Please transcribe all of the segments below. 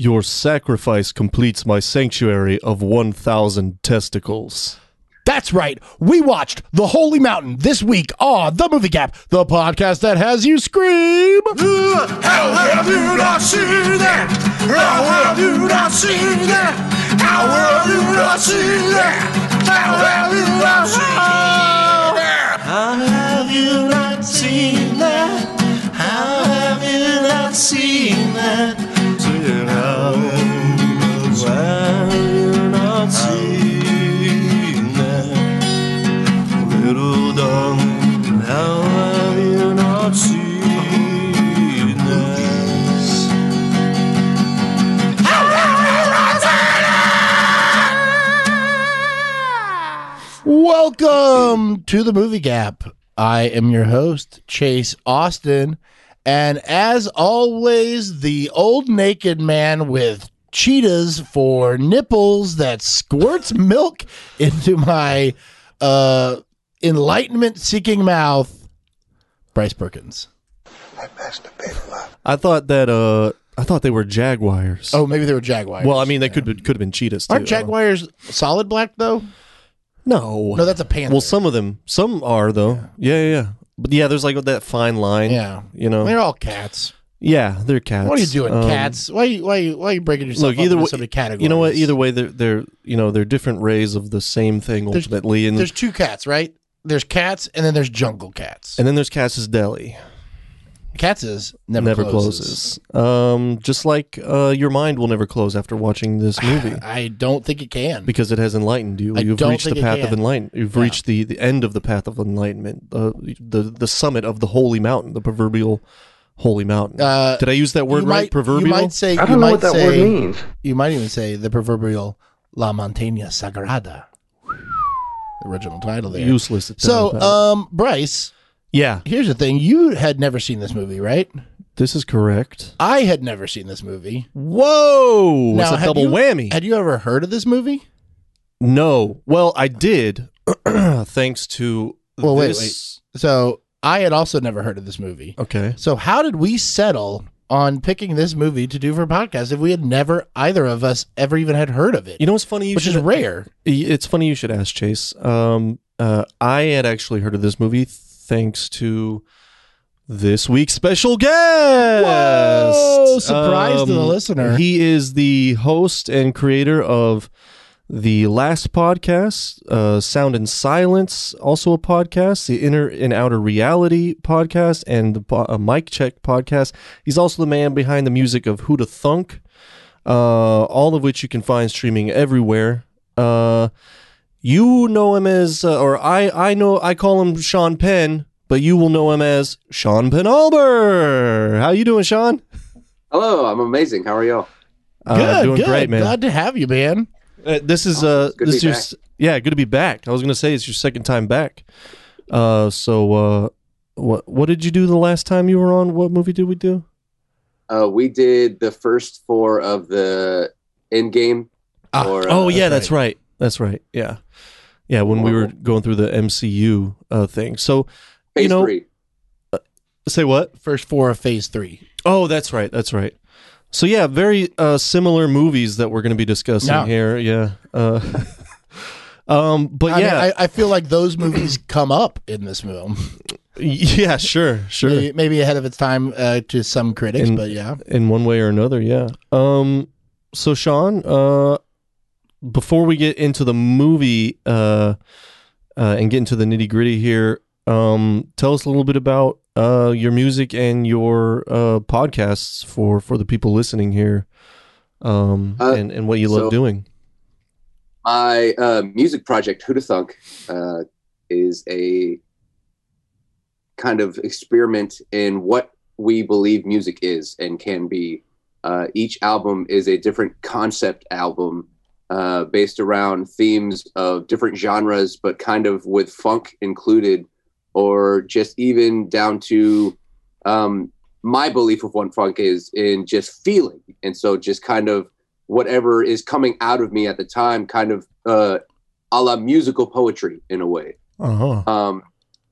Your sacrifice completes my sanctuary of 1,000 testicles. That's right. We watched The Holy Mountain this week on The Movie Gap, the podcast that has you scream. How have you not seen that? How have you not seen that? How have you not seen that? How have you not seen that? How have you not seen that? How have you not seen that? Welcome to The Movie Gap. I am your host, Chase Austin. And as always, the old naked man with cheetahs for nipples that squirts milk into my uh, enlightenment seeking mouth, Bryce Perkins. I masturbate a lot. I thought that uh I thought they were jaguars. Oh, maybe they were jaguars. well, I mean they could could have been cheetahs too. Aren't jaguars solid black though? No. No, that's a panther. Well, some of them some are though. Yeah, yeah, yeah. But yeah, there's like that fine line. yeah, You know. they're all cats. yeah, they're cats. What are you doing, Um, cats? Why, you- why, you- why are you breaking yourself Look, up either into way, so many categories? you know what? Either way, they're they're you know they're different rays of the same thing There's- ultimately, and there's two cats, right? There's cats, and then there's jungle cats. and then there's Cass's Deli. Cats is never, Never closes. closes. Um, just like uh, your mind will never close after watching this movie. I don't think it can. because it has enlightened you. I You've don't reached the think it path of enlightenment. You've reached the, the end of the path of enlightenment, uh, the the summit of the holy mountain, the proverbial holy mountain. Uh, Did I use that word you right? might, proverbial. You might say. I don't know might what that say, word means. You might even say the proverbial La Montaña Sagrada. The original title there. Useless. So, um, Bryce, yeah, here's the thing: you had never seen this movie, right? this is correct. I had never seen this movie. Whoa! Now, it's a had double you- whammy. Had you ever heard of this movie? no. Well, I did, thanks to. Well, wait, this- So I had also never heard of this movie. Okay. So how did we settle on picking this movie to do for a podcast if we had never either of us ever even had heard of it? You know what's funny? You which is should- rare. It's funny you should ask Chase. Um, uh, I had actually heard of this movie thanks to this week's special guest. Whoa, surprise to the listener. He is the host and creator of the last podcast, uh, Sound and Silence, also a podcast, the Inner and Outer Reality podcast, and the po- uh, Mic Check podcast. He's also the man behind the music of Who to Thunk, uh, all of which you can find streaming everywhere. Uh, you know him as, uh, or I, I know, I call him Sean Penn, but you will know him as Sean Penalber. How you doing, Sean? Hello, I'm amazing. How are y'all? Uh, good, doing good. great, man. Glad to have you, man. Uh, this is Oh, uh, it's good this is your back. yeah, good to be back. I was gonna say it's your second time back. Uh, so uh, what what did you do the last time you were on? What movie did we do? Uh, we did the first four of the end game. Ah, or, oh uh, yeah, that's that's right. That's right. Yeah, yeah. When we were going through the MCU uh thing. So phase you know- three. say what? First four of phase three. Oh, that's right. That's right. So yeah, very uh, similar movies that we're going to be discussing Yeah. here. Yeah. Uh, um, but I, yeah, mean, I, I feel like those movies come up in this film. yeah, sure, sure. Maybe, maybe ahead of its time uh, to some critics, And- but yeah. in one way or another yeah um so sean uh before we get into the movie uh, uh and get into the nitty gritty here um tell us a little bit about uh your music and your uh podcasts for for the people listening here um Uh, and and what you love so- doing My uh, music project, to Thunk, uh, is a kind of experiment in what we believe music is and can be. Uh, each album is a different concept album uh, based around themes of different genres, but kind of with funk included, or just even down to um, my belief of what funk is in just feeling. And so just kind of whatever is coming out of me at the time, kind of uh, a la musical poetry in a way. Uh-huh. Um,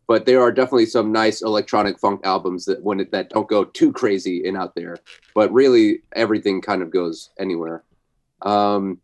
but there are definitely some nice electronic funk albums that when it, that don't go too crazy and out there. But really, everything kind of goes anywhere. Um,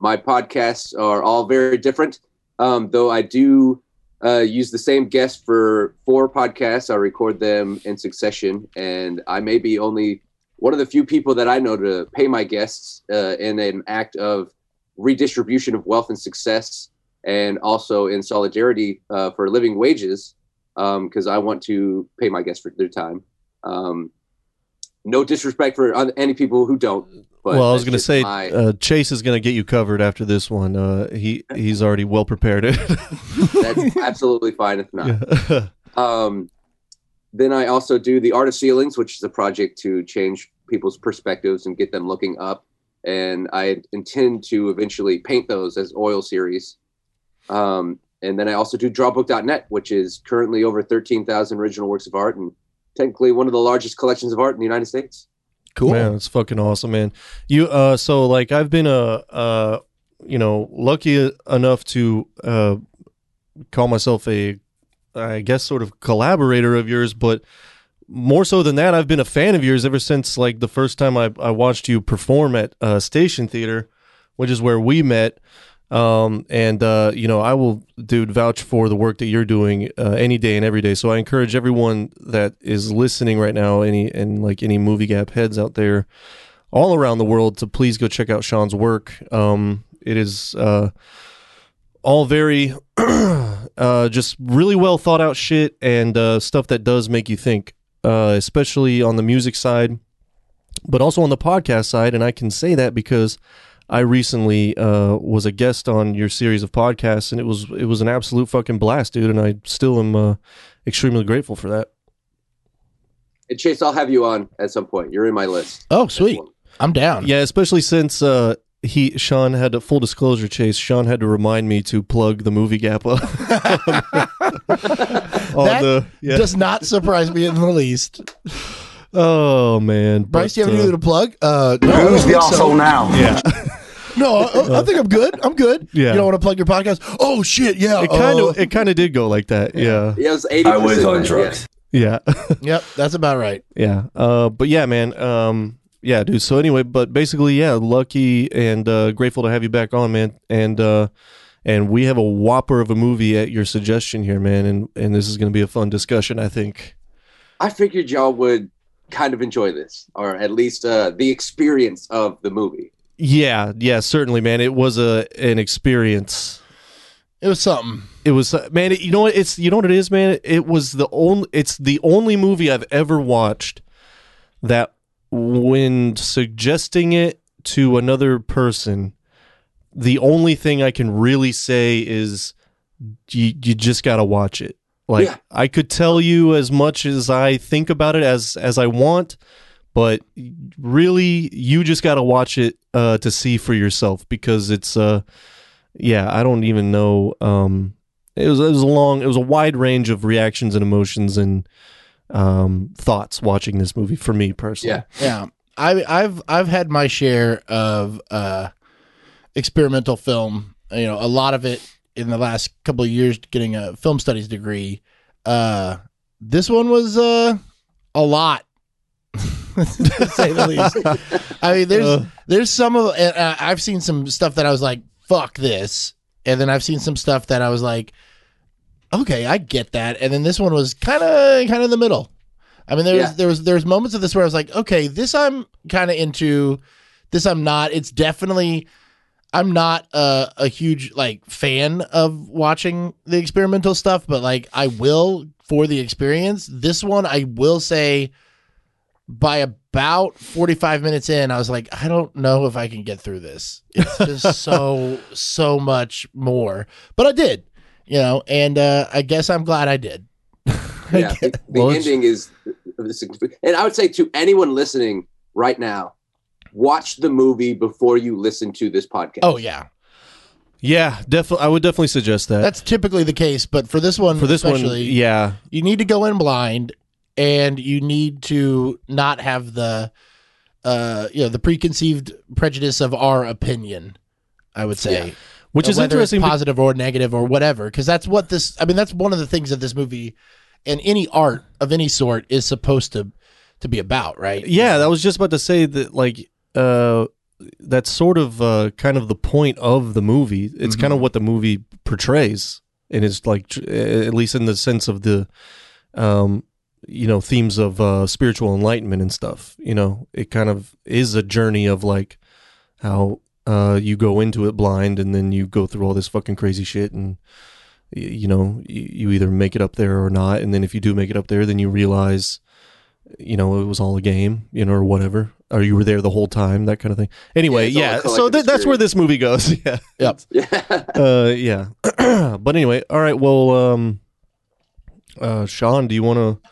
my podcasts are all very different, um, though I do uh, use the same guest for four podcasts. I record them in succession, and I may be only one of the few people that I know to pay my guests uh, in an act of redistribution of wealth and success, and also in solidarity uh, for living wages, because I want to pay my guests for their time. Um, no disrespect for any people who don't. But well, I was going to say my- uh, Chase is going to get you covered after this one. Uh, he he's already well prepared. that's absolutely fine if not. Yeah. Um, then I also do the Art of Ceilings, which is a project to change people's perspectives and get them looking up. And I intend to eventually paint those as oil series. Um, and then I also do drawbook.net, which is currently over 13,000 original works of art and technically one of the largest collections of art in the United States. Cool. Man, it's fucking awesome, man. You uh so like I've been a uh you know, lucky enough to uh call myself a I guess sort of collaborator of yours, but more so than that, I've been a fan of yours ever since like the first time I I watched you perform at uh Station Theater, which is where we met. Um and uh you know, I will dude vouch for the work that you're doing uh, any day and every day. So I encourage everyone that is listening right now, any and like any movie gap heads out there all around the world to please go check out Sean's work. Um it is uh all very uh just really well thought out shit and uh stuff that does make you think. Uh especially on the music side, but also on the podcast side and I can say that because I recently uh, was a guest on your series of podcasts, and it was it was an absolute fucking blast, dude. And I still am uh, extremely grateful for that. And Chase, I'll have you on at some point. You're in my list. Oh, sweet. I'm down. Yeah, especially since uh, he Sean had a full disclosure chase. Sean had to remind me to plug the movie gap up. That the, yeah. Does not surprise me in the least. oh man, Bryce, But, do you have uh, anything to plug? Uh, no, Who's the asshole so. now? Yeah, No, I, I think I'm good. I'm good. Yeah. You don't want to plug your podcast? Oh shit! Yeah. it kind uh, of it kind of did go like that. Yeah, Yeah, it was 80%. I was on yeah. drugs. yeah. Yep, that's about right. Yeah. Uh, but yeah, man. Um, yeah, dude. So anyway, but basically, yeah, lucky and uh, grateful to have you back on, man. And uh, and we have a whopper of a movie at your suggestion here, man. And and this is going to be a fun discussion, I think. I figured y'all would kind of enjoy this, or at least uh, the experience of the movie. Yeah, yeah, certainly, man. It was a an experience. It was something. It was, uh, man. It, you know what? It's you know what it is, man. It was the only. It's the only movie I've ever watched that, when suggesting it to another person, the only thing I can really say is, you you just gotta watch it. Like Yeah. I could tell you as much as I think about it as as I want, but really, you just gotta watch it uh, to see for yourself because it's uh yeah, I don't even know. Um, it was it was a long, it was a wide range of reactions and emotions and um, thoughts watching this movie for me personally. Yeah. Yeah. I, I've I've had my share of uh, experimental film. You know, a lot of it in the last couple of years, getting a film studies degree. Uh, this one was uh, a lot, to say the least. I mean, there's Uh. there's some of and, uh, I've seen some stuff that I was like, "Fuck this," and then I've seen some stuff that I was like, "Okay, I get that," and then this one was kind of kind of in the middle. I mean, there was Yeah. there was there was moments of this where I was like, "Okay, this I'm kind of into, this I'm not." It's definitely. I'm not a, a huge like fan of watching the experimental stuff, but like I will for the experience. This one I will say by about 45 minutes in, I was like, I don't know if I can get through this. It's just so, so much more. But I did, you know, and uh, I guess I'm glad I did. Yeah, the, the Well, ending is, and I would say to anyone listening right now, watch the movie before you listen to this podcast. Oh, yeah. Yeah, definitely. I would definitely suggest that That's typically the case. But for this one, for this one. especially, Yeah, you need to go in blind and you need to not have the, uh, you know, the preconceived prejudice of our opinion, I would say. which Uh, is whether interesting. positive or negative or whatever because that's what this i mean that's one of the things that this movie and any art of any sort is supposed to to be about right Yeah, that was just about to say that like uh that's sort of uh kind of the point of the movie. It's kind of what the movie portrays and it's like at least in the sense of the um you know themes of uh spiritual enlightenment and stuff, you know. It kind of is a journey of like how uh you go into it blind and then you go through all this fucking crazy shit and you know you, either make it up there or not. And then if you do make it up there then you realize you know it was all a game you know or whatever. Or you were there the whole time that kind of thing. Anyway Yeah, yeah, it's all a so th- that's where this movie goes yeah. Yep. Yeah. uh yeah. But anyway all right well um uh sean do you want to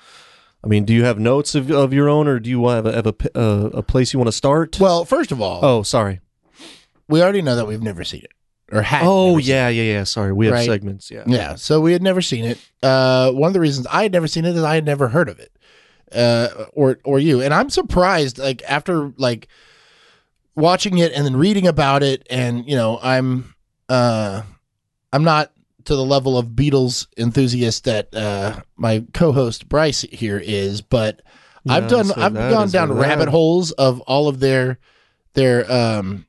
i mean do you have notes of, of your own or do you have a, have a, uh, a place you want to start? Well first of all oh sorry. we already know that we've never seen it or had oh yeah yeah yeah sorry we have Right. segments yeah. Yeah so we had never seen it. Uh one of the reasons i had never seen it is i had never heard of it uh or or you and i'm surprised like after like watching it and then reading about it and you know i'm uh i'm not to the level of beatles enthusiast that uh my co-host bryce here is but i've done i've that gone down that. rabbit holes of all of their their um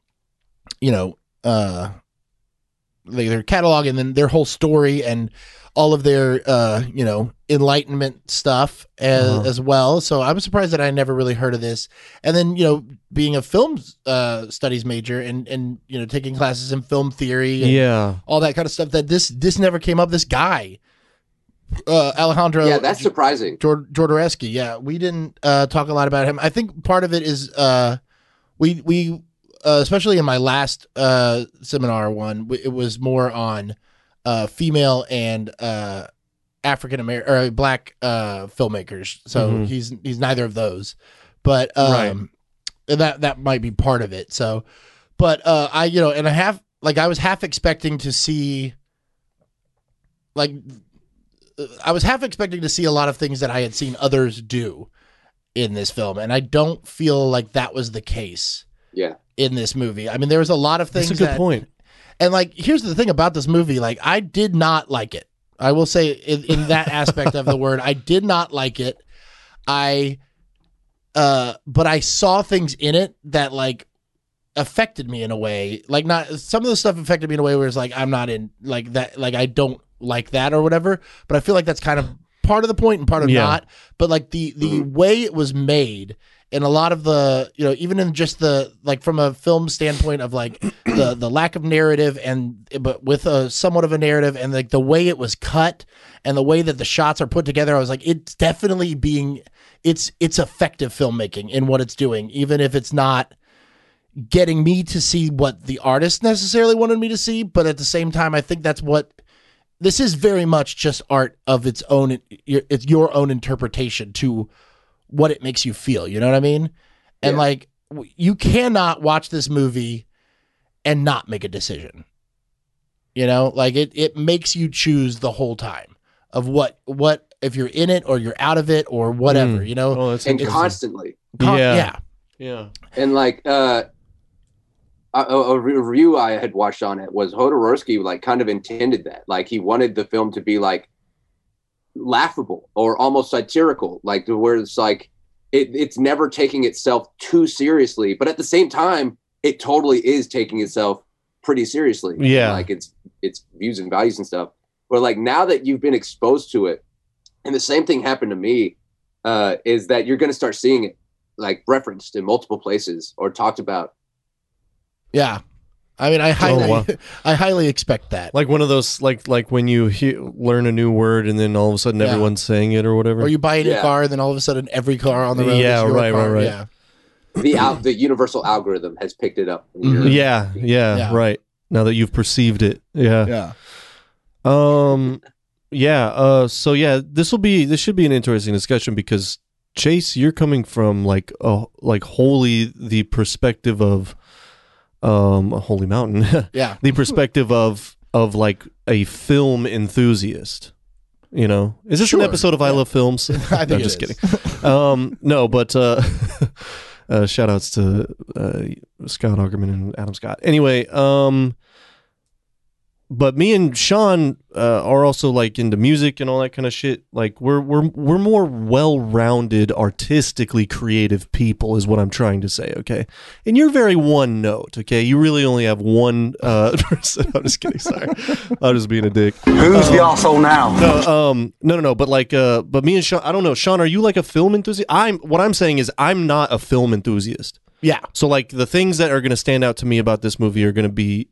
you know uh their catalog and then their whole story and all of their uh you know enlightenment stuff as, Uh-huh. as well so i'm surprised that i never really heard of this and then you know being a film uh studies major and and you know taking classes in film theory and yeah all that kind of stuff that this this never came up this guy uh alejandro yeah, that's surprising. Jord- Jodorowsky. Yeah, we didn't uh, talk a lot about him. I think part of it is uh, we we uh, especially in my last uh, seminar one, it was more on uh, female and uh, African American or black uh, filmmakers. So Mhm. he's he's neither of those, but um, that that might be part of it. So, but uh, I you know, and I have like I was half expecting to see like I was half expecting to see a lot of things that I had seen others do in this film, and I don't feel like that was the case Yeah. in this movie. I mean, there was a lot of things that's a good that, point and like here's the thing about this movie, like I did not like it. I will say in, in that aspect of the word, I did not like it. I, uh, but I saw things in it that like affected me in a way. Like not some of the stuff affected me in a way where it's like I'm not in like that. Like I don't like that or whatever. But I feel like that's kind of part of the point and part of Yeah. not. But like the the way it was made and a lot of the you know even in just the like from a film standpoint of like the the lack of narrative and but with a somewhat of a narrative and like the way it was cut and the way that the shots are put together i was like it's definitely being it's it's effective filmmaking in what it's doing even if it's not getting me to see what the artist necessarily wanted me to see. But at the same time i think that's what this is very much just art of its own it's your own interpretation to what it makes you feel you know what i mean and Yeah. like you cannot watch this movie and not make a decision you know like it it makes you choose the whole time of what what if you're in it or you're out of it or whatever Mm. you know oh And constantly. Con- Yeah. yeah yeah And like uh a, a a review I had watched on it was Jodorowsky like kind of intended that. Like he wanted the film to be like laughable or almost satirical, like to where it's like it, it's never taking itself too seriously, but at the same time, it totally is taking itself pretty seriously. Yeah. Like it's it's views and values and stuff. But like now that you've been exposed to it, and the same thing happened to me, uh, is that you're gonna start seeing it like referenced in multiple places or talked about. yeah i mean i highly wow. i highly expect that like one of those like like when you he- learn a new word and then all of a sudden Yeah. everyone's saying it or whatever or you buy a new Yeah. car and then all of a sudden every car on the road Yeah, is your right, right, car. right. yeah The al- the universal algorithm has picked it up. Mhm. yeah, yeah Yeah. right now that you've perceived it yeah yeah Um, yeah. Uh, so yeah, this will be this should be an interesting discussion because Chase, you're coming from like uh like wholly the perspective of um a holy mountain, yeah the perspective of of like a film enthusiast. You know, is this Sure, an episode of I yeah. Love Films? I No, think I'm it just is. kidding. Um, no, but uh, uh, shout outs to uh, Scott Aukerman and Adam Scott. Anyway, um, but me and Sean uh, are also like into music and all that kind of shit. Like we're we're we're more well-rounded, artistically creative people, is what I'm trying to say. Okay, and you're very one note. Okay, you really only have one. Uh, I'm just kidding. Sorry, I'm just being a dick. Who's the asshole now? No, um, no, no, no. But like, uh, but me and Sean, I don't know. Sean, are you like a film enthusiast? I'm. What I'm saying is, I'm not a film enthusiast. Yeah. So like the things that are going to stand out to me about this movie are going to be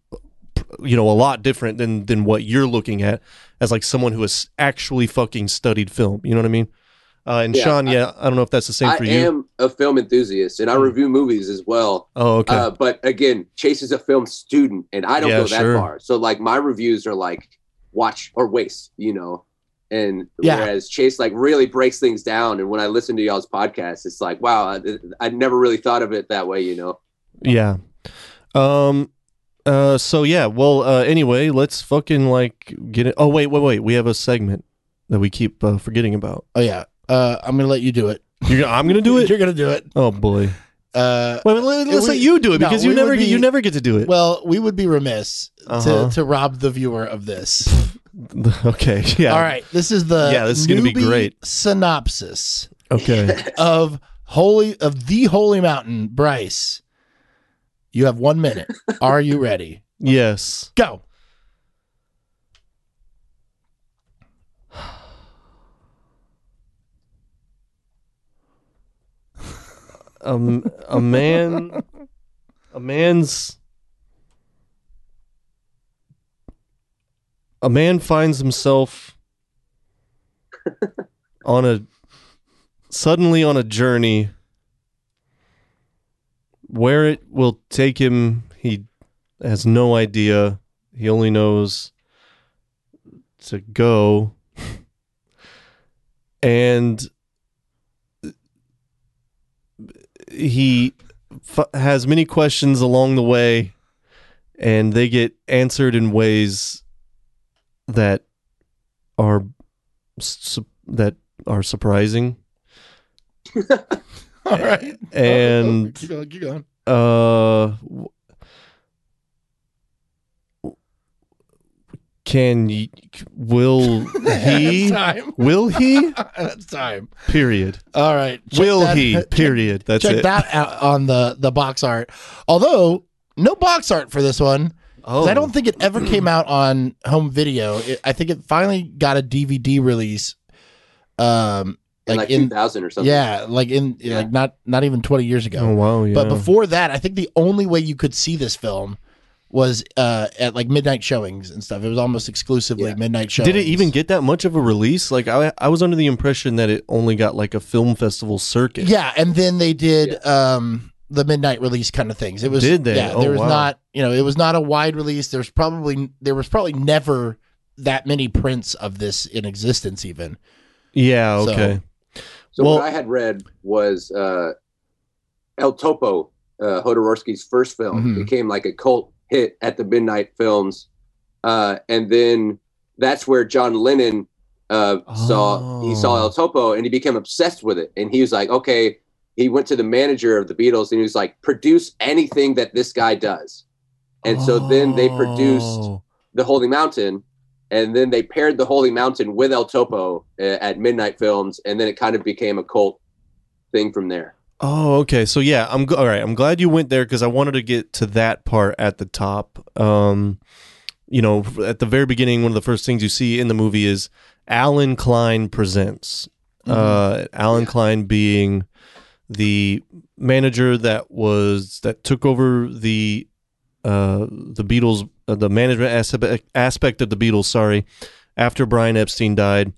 you know a lot different than than what you're looking at as like someone who has actually fucking studied film, you know what I mean? Uh, and Yeah, Sean, yeah, I don't know if that's the same I for you. I am a film enthusiast and I Hmm. review movies as well. oh, okay. Uh, but again, Chase is a film student and I don't Yeah, go that sure. far. So like my reviews are like watch or waste, you know. And Yeah. whereas Chase like really breaks things down, and when I listen to y'all's podcast, it's like, wow, I, I never really thought of it that way, you know. yeah. Um uh so yeah, well uh anyway, let's fucking like get it. Oh wait, wait, wait. We have a segment that we keep uh, forgetting about. Oh yeah. Uh, I'm gonna let you do it. You're, gonna- I'm going to do it. You're gonna do it. Oh boy. Uh, Wait, let, us let you do it no, because you never get, you never get to do it. well, we would be remiss Uh-huh. to to rob the viewer of this. okay. Yeah. All right, this is the Yeah, this is gonna be great. synopsis Okay. of holy of the holy mountain. Bryce, you have one minute. Are you ready? yes. Go. um, a man a man's a man finds himself on a suddenly on a journey where it will take him he has no idea. He only knows to go. And he f- has many questions along the way and they get answered in ways that are su- that are surprising All right. And- keep going. Keep going. uh can y- will he time. will he That's time. period All right. Check will that- he check- period that's check it that out on the the box art. Although no box art for this one. oh I don't think it ever came out on home video. It, I think it finally got a DVD release. Um, like like, in 2000 or something. yeah, like in Yeah. like not not even twenty years ago. oh wow yeah But before that, I think the only way you could see this film was uh, at like midnight showings and stuff. It was almost exclusively Yeah. midnight showings. Did it even get that much of a release? Like I, I was under the impression that it only got like a film festival circuit. Yeah, and then they did um the midnight release kind of things. It was Did they? Yeah, Oh, there was wow. not you know it was not a wide release. There's probably there was probably never that many prints of this in existence even. Yeah. Okay. So Well- what I had read was uh, El Topo, uh, Jodorowsky's first film, Mhm. became like a cult hit at the Midnight Films, uh, and then that's where John Lennon uh, saw he saw Oh. El Topo and he became obsessed with it, and he was like, okay. He went to the manager of the Beatles and he was like, produce anything that this guy does. And so then they produced Oh. the Holy Mountain, and then they paired the Holy Mountain with El Topo uh, at Midnight Films, and then it kind of became a cult thing from there. Oh, okay. So yeah, I'm all right. I'm glad you went there because I wanted to get to that part at the top. Um, you know, at the very beginning, one of the first things you see in the movie is Allen Klein presents. Uh, Allen Klein being the manager that was that took over the uh the Beatles uh, the management aspect aspect of the Beatles. Sorry, after Brian Epstein died,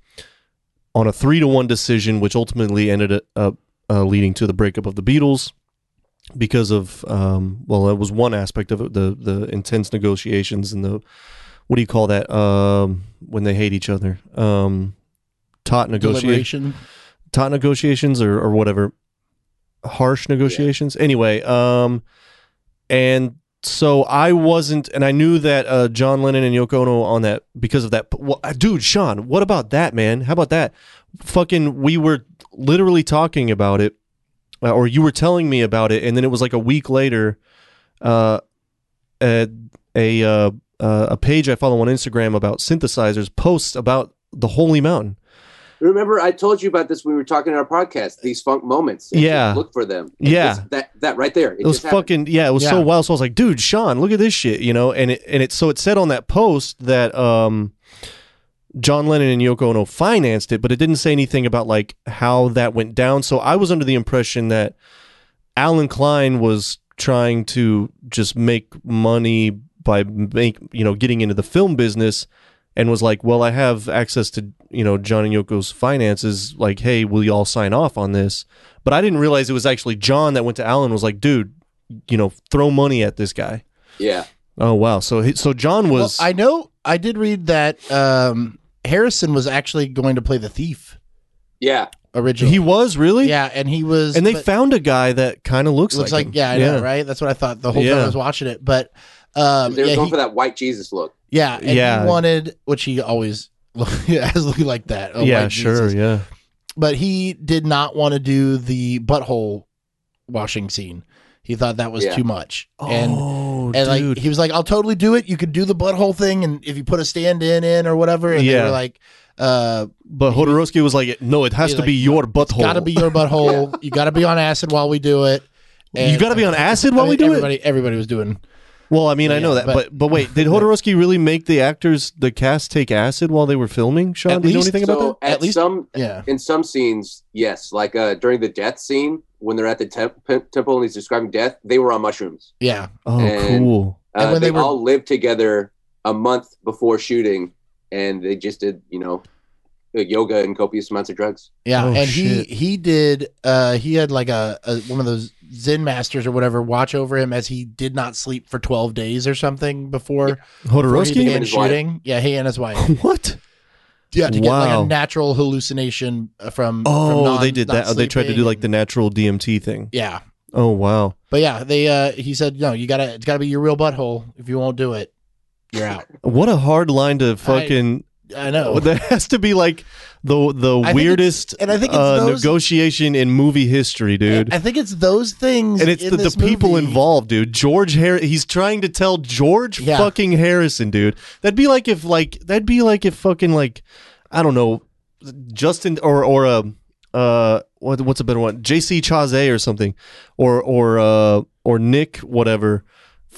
on a three to one decision, which ultimately ended up uh, leading to the breakup of the Beatles because of um, well, that was one aspect of it, the the intense negotiations and the what do you call that um, when they hate each other um, taut negotiation taut negotiations or or whatever. Harsh negotiations? Anyway um and so I wasn't, and I knew that uh, John Lennon and Yoko Ono on that because of that. Well, uh, dude, Sean, what about that, man? How about that? Fucking, we were literally talking about it, uh, or you were telling me about it, and then it was like a week later, uh, a a, uh, uh, a page I follow on Instagram about synthesizers posts about the Holy Mountain. Remember, I told you about this when we were talking in our podcast. These funk moments. And Yeah. look for them. Yeah. It's that that right there. It was just happened. fucking yeah. It was so wild. So I was like, dude, Sean, look at this shit, you know. And it and it so it said on that post that um, John Lennon and Yoko Ono financed it, but it didn't say anything about like how that went down. So I was under the impression that Allen Klein was trying to just make money by make you know getting into the film business and was like, well, I have access to you know John and Yoko's finances. Like, hey, will you all sign off on this? But I didn't realize it was actually John that went to Allen and was like, dude, you know, throw money at this guy. Yeah. Oh wow, so he, so John Well, was I know I did read that um, Harrison was actually going to play the thief Yeah. originally. he was really yeah, and he was, and they but- found a guy that kind of looks, looks like, like, him. yeah, I know, right? That's what I thought the whole time I was watching it. But um, They were yeah, going he, for that white Jesus look. yeah, and Yeah. he wanted, which he always has looking like that. a yeah, white sure, Jesus. yeah. But he did not want to do the butthole washing scene. He thought that was Yeah. too much, and oh, and like dude. he was like, "I'll totally do it. You could do the butthole thing, and if you put a stand in in or whatever." And they Yeah. were like, "Uh, but Jodorowsky was like, no, it has He's to be your butthole. got to be your butthole. You got to be on acid while we do it. you got to be on acid I while mean, we do it. everybody, Everybody was doing. Well, I mean, I know that, but- but but, wait, did Jodorowsky really make the actors, the cast, take acid while they were filming? Sean, At do you know least- anything about that? at, At least- some Yeah, in some scenes, yes, like uh, during the death scene when they're at the temp- temple and he's describing death, they were on mushrooms. yeah. Oh, and- cool. And Uh, when they they were- all lived together a month before shooting, and they just did, you know, yoga and copious amounts of drugs. Yeah, Oh, and shit. he he did. Uh, he had like a, a one of those Zen masters or whatever watch over him as he did not sleep for twelve days or something before, before Jodorowsky? began And his wife. shooting. Yeah, he and his wife. what? Yeah, to get like Wow. a natural hallucination uh, from. Oh, from non- they did that. not They tried to do like the natural DMT thing. Yeah, Oh, wow. but yeah, they. uh He said, no, you gotta. It's gotta be your real butthole. If you won't do it, you're out. What a hard line to fucking. I know. Well, that has to be like the the I weirdest and I think it's uh, those- negotiation in movie history, dude. I think it's those things, and it's in the, the this people movie- involved, dude. George Harris. He's trying to tell George Yeah. fucking Harrison, dude. That'd be like if like that'd be like if fucking like I don't know, Justin or or uh uh what what's a better one? J.C. Chasez or something, or or uh or Nick whatever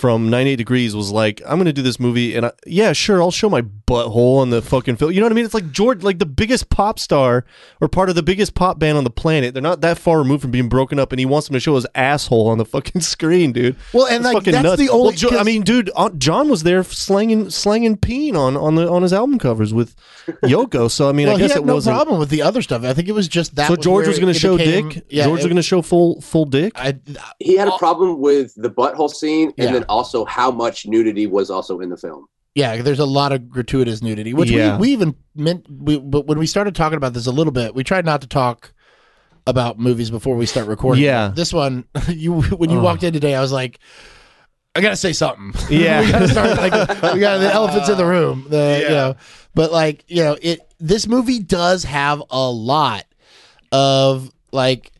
from 98 Degrees was like, I'm gonna do this movie, and I, yeah, sure, I'll show my butthole on the fucking film. You know what I mean? It's like George, like the biggest pop star or part of the biggest pop band on the planet. They're not that far removed from being broken up, and he wants them to show his asshole on the fucking screen, dude. Well, and That's like fucking that's nuts. the only. Well, Jo- I 'cause- mean, dude, uh, John was there slanging slanging peen on on the on his album covers with Yoko. So I mean, well, I guess he had it no wasn't. problem with the other stuff. I think it was just that. So George was going to show became- dick. Yeah, George was going to show full full dick. I, He had a problem with the butthole scene, and then also how much nudity was also in the film. yeah, there's a lot of gratuitous nudity, which Yeah. we, we even meant. We, but when we started talking about this a little bit, we tried not to talk about movies before we start recording. Yeah. this one, you when you Oh. walked in today, I was like. I gotta say something. Yeah. we gotta start like we got the elephants in the room. The, You Yeah. know, but like you know, it. This movie does have a lot of like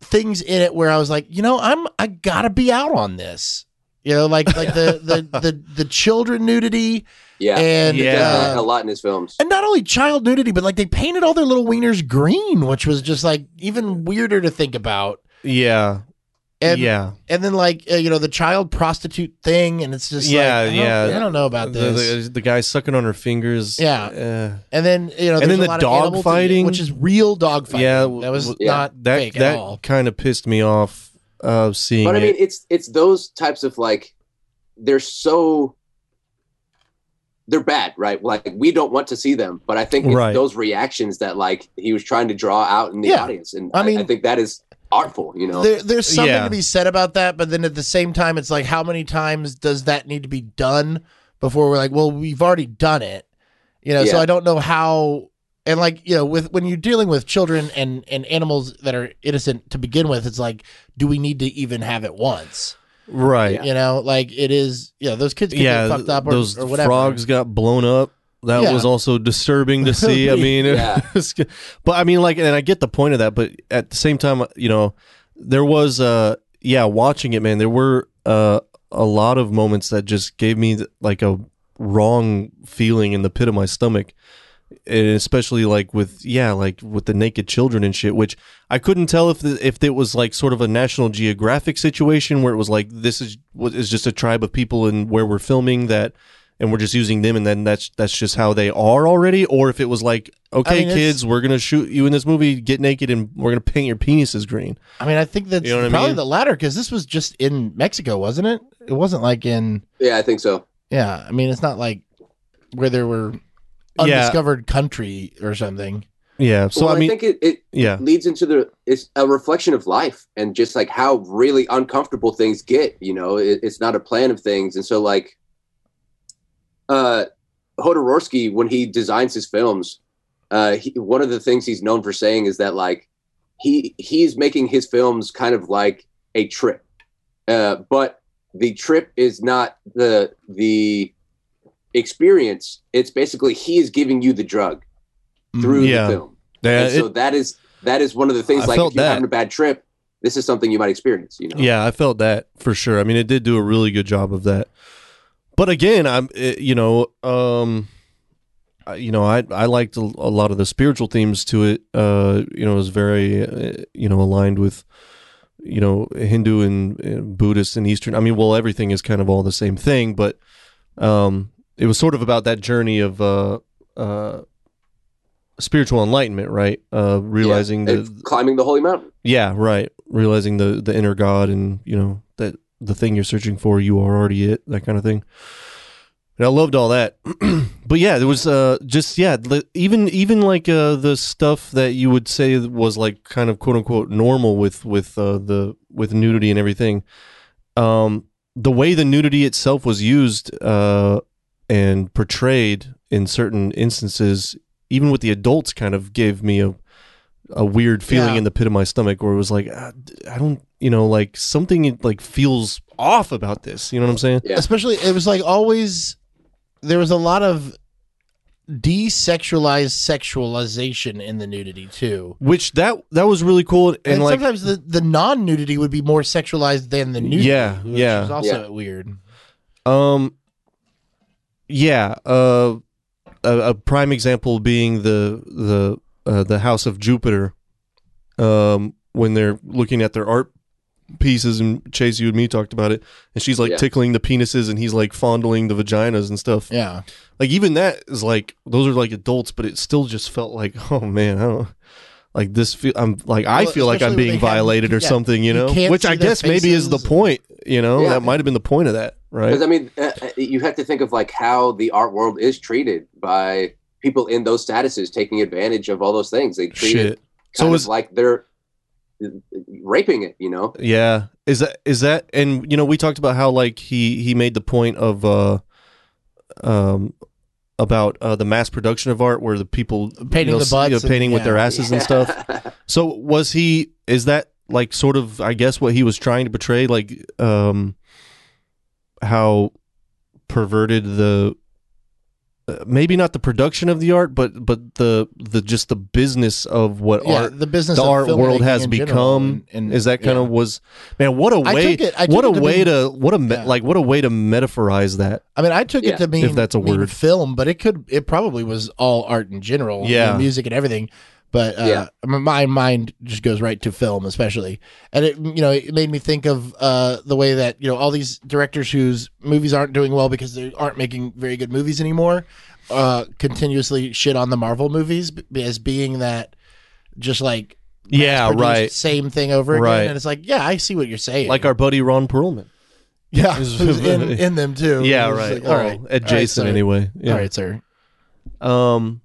things in it where I was like, you know, I'm I gotta be out on this. You know, like like the the the, the children nudity Yeah, and Yeah. Uh, a lot in his films. and not only child nudity, but like they painted all their little wieners green, which was just like even weirder to think about. yeah, And yeah. and then like uh, you know the child prostitute thing, and it's just Yeah, like, I yeah. I don't know about this. the, the guy sucking on her fingers. Yeah. Uh, and then you know, And then a the lot dog animal fighting. which is real dog fighting. Yeah, that was yeah. not that fake that at all. kind of pissed me off. Uh, seeing But I it. mean, it's it's those types of like they're so they're bad, right? Like we don't want to see them, but I think it's Right. those reactions that like he was trying to draw out in the Yeah. audience, and I I, mean- I think that is artful. You know, There, there's something Yeah. to be said about that, but then at the same time, it's like, how many times does that need to be done before we're like, well, we've already done it, you know? So I don't know how, and like, you know, with when you're dealing with children and and animals that are innocent to begin with, it's like, do we need to even have it once? right. You know, like it is, you know, those kids can Yeah, get fucked up or, those or whatever. frogs got blown up. That Yeah. was also disturbing to see. I mean, Yeah. it's- but I mean, like, and I get the point of that, but at the same time, you know, there was, uh, yeah, watching it, man. There were uh, a a lot of moments that just gave me like a wrong feeling in the pit of my stomach and especially like with yeah like with the naked children and shit which i couldn't tell if the, if it was like sort of a national geographic situation where it was like this is what is just a tribe of people and where we're filming that and we're just using them and then that's that's just how they are already or if it was like okay mean, kids we're gonna shoot you in this movie get naked and we're gonna paint your penises green I mean, I think that's You know what I probably mean? the latter because this was just in Mexico, wasn't it? It wasn't like in Yeah, I think so. yeah. I mean, it's not like where there were Yeah. undiscovered country or something. yeah so well, i mean I think it, it yeah leads into the it's a reflection of life and just like how really uncomfortable things get you know it, it's not a plan of things and so like uh Jodorowsky when he designs his films uh he, one of the things he's known for saying is that like he he's making his films kind of like a trip uh but the trip is not the the experience it's basically he is giving you the drug through Yeah. the film yeah, and so that is that is one of the things I like if you're that. having a bad trip this is something you might experience you know Yeah, I felt that for sure. I mean, it did do a really good job of that. But again, I'm, it, you know, um, I- you know, I I liked a, a lot of the spiritual themes to it. Uh, you know, it was very, uh, you know, aligned with, you know, Hindu and uh, Buddhist and Eastern. I mean, well, everything is kind of all the same thing, but um, it was sort of about that journey of uh, uh, spiritual enlightenment, right? Uh, realizing Yeah, the climbing the holy mountain yeah, right. Realizing the the inner God and you know that the thing you're searching for, you are already it. That kind of thing. And I loved all that. but yeah, there was uh just yeah, even even like uh the stuff that you would say was like kind of quote unquote normal with with uh the with nudity and everything. Um the way the nudity itself was used uh and portrayed in certain instances even with the adults kind of gave me a a weird feeling Yeah. in the pit of my stomach where it was like ah, d- I don't you know like something like feels off about this you know what I'm saying Yeah. Especially, it was like always there was a lot of desexualized sexualization in the nudity too. which that that was really cool and, And, like sometimes the, the non nudity would be more sexualized than the nudity. Yeah, which yeah. is also Yeah. weird. Um, yeah. Uh, a, a prime example being the the uh, the House of Jupiter. Um, when they're looking at their art pieces, and Chase, you and me talked about it, and she's like Yeah. tickling the penises, and he's like fondling the vaginas and stuff. Yeah. Like even that is like those are like adults, but it still just felt like, oh man, I don't. Like this, feel I'm like I feel like I'm being they have- violated or yeah, something, you you know. can't Which I guess maybe is the point, you know. Yeah. That might have been the point of that, right? because i mean uh, uh, you have to think of like how the art world is treated by people in those statuses taking advantage of all those things they treat it Shit. So kind is of like they're uh, raping it you know Yeah. Is that is that and you know we talked about how like he he made the point of uh um about uh the mass production of art where the people Painting you know, the s- you know, butts and- painting with their yeah. asses and stuff. So was he is that like sort of I guess what he was trying to portray like um how perverted the uh, maybe not the production of the art but but the the just the business of what Yeah, art the business the of art world has become and- and- is that kind yeah. of was man what a I way took it- I what a to way mean- to what a me- Yeah. like what a way to metaphorize that I mean, I took Yeah. it to mean If that's a mean word. film, but it could it probably was all art in general, Yeah. know, music and everything. But uh, Yeah. My mind just goes right to film, especially, and it you know it made me think of uh, the way that you know all these directors whose movies aren't doing well because they aren't making very good movies anymore, uh, continuously shit on the Marvel movies as being that just like yeah right. same thing over again, Right. and it's like yeah, I see what you're saying, like our buddy Ron Perlman. Yeah, who's in in them too, yeah right. like, well, all right, adjacent all right, anyway. Yeah. All right, sir. um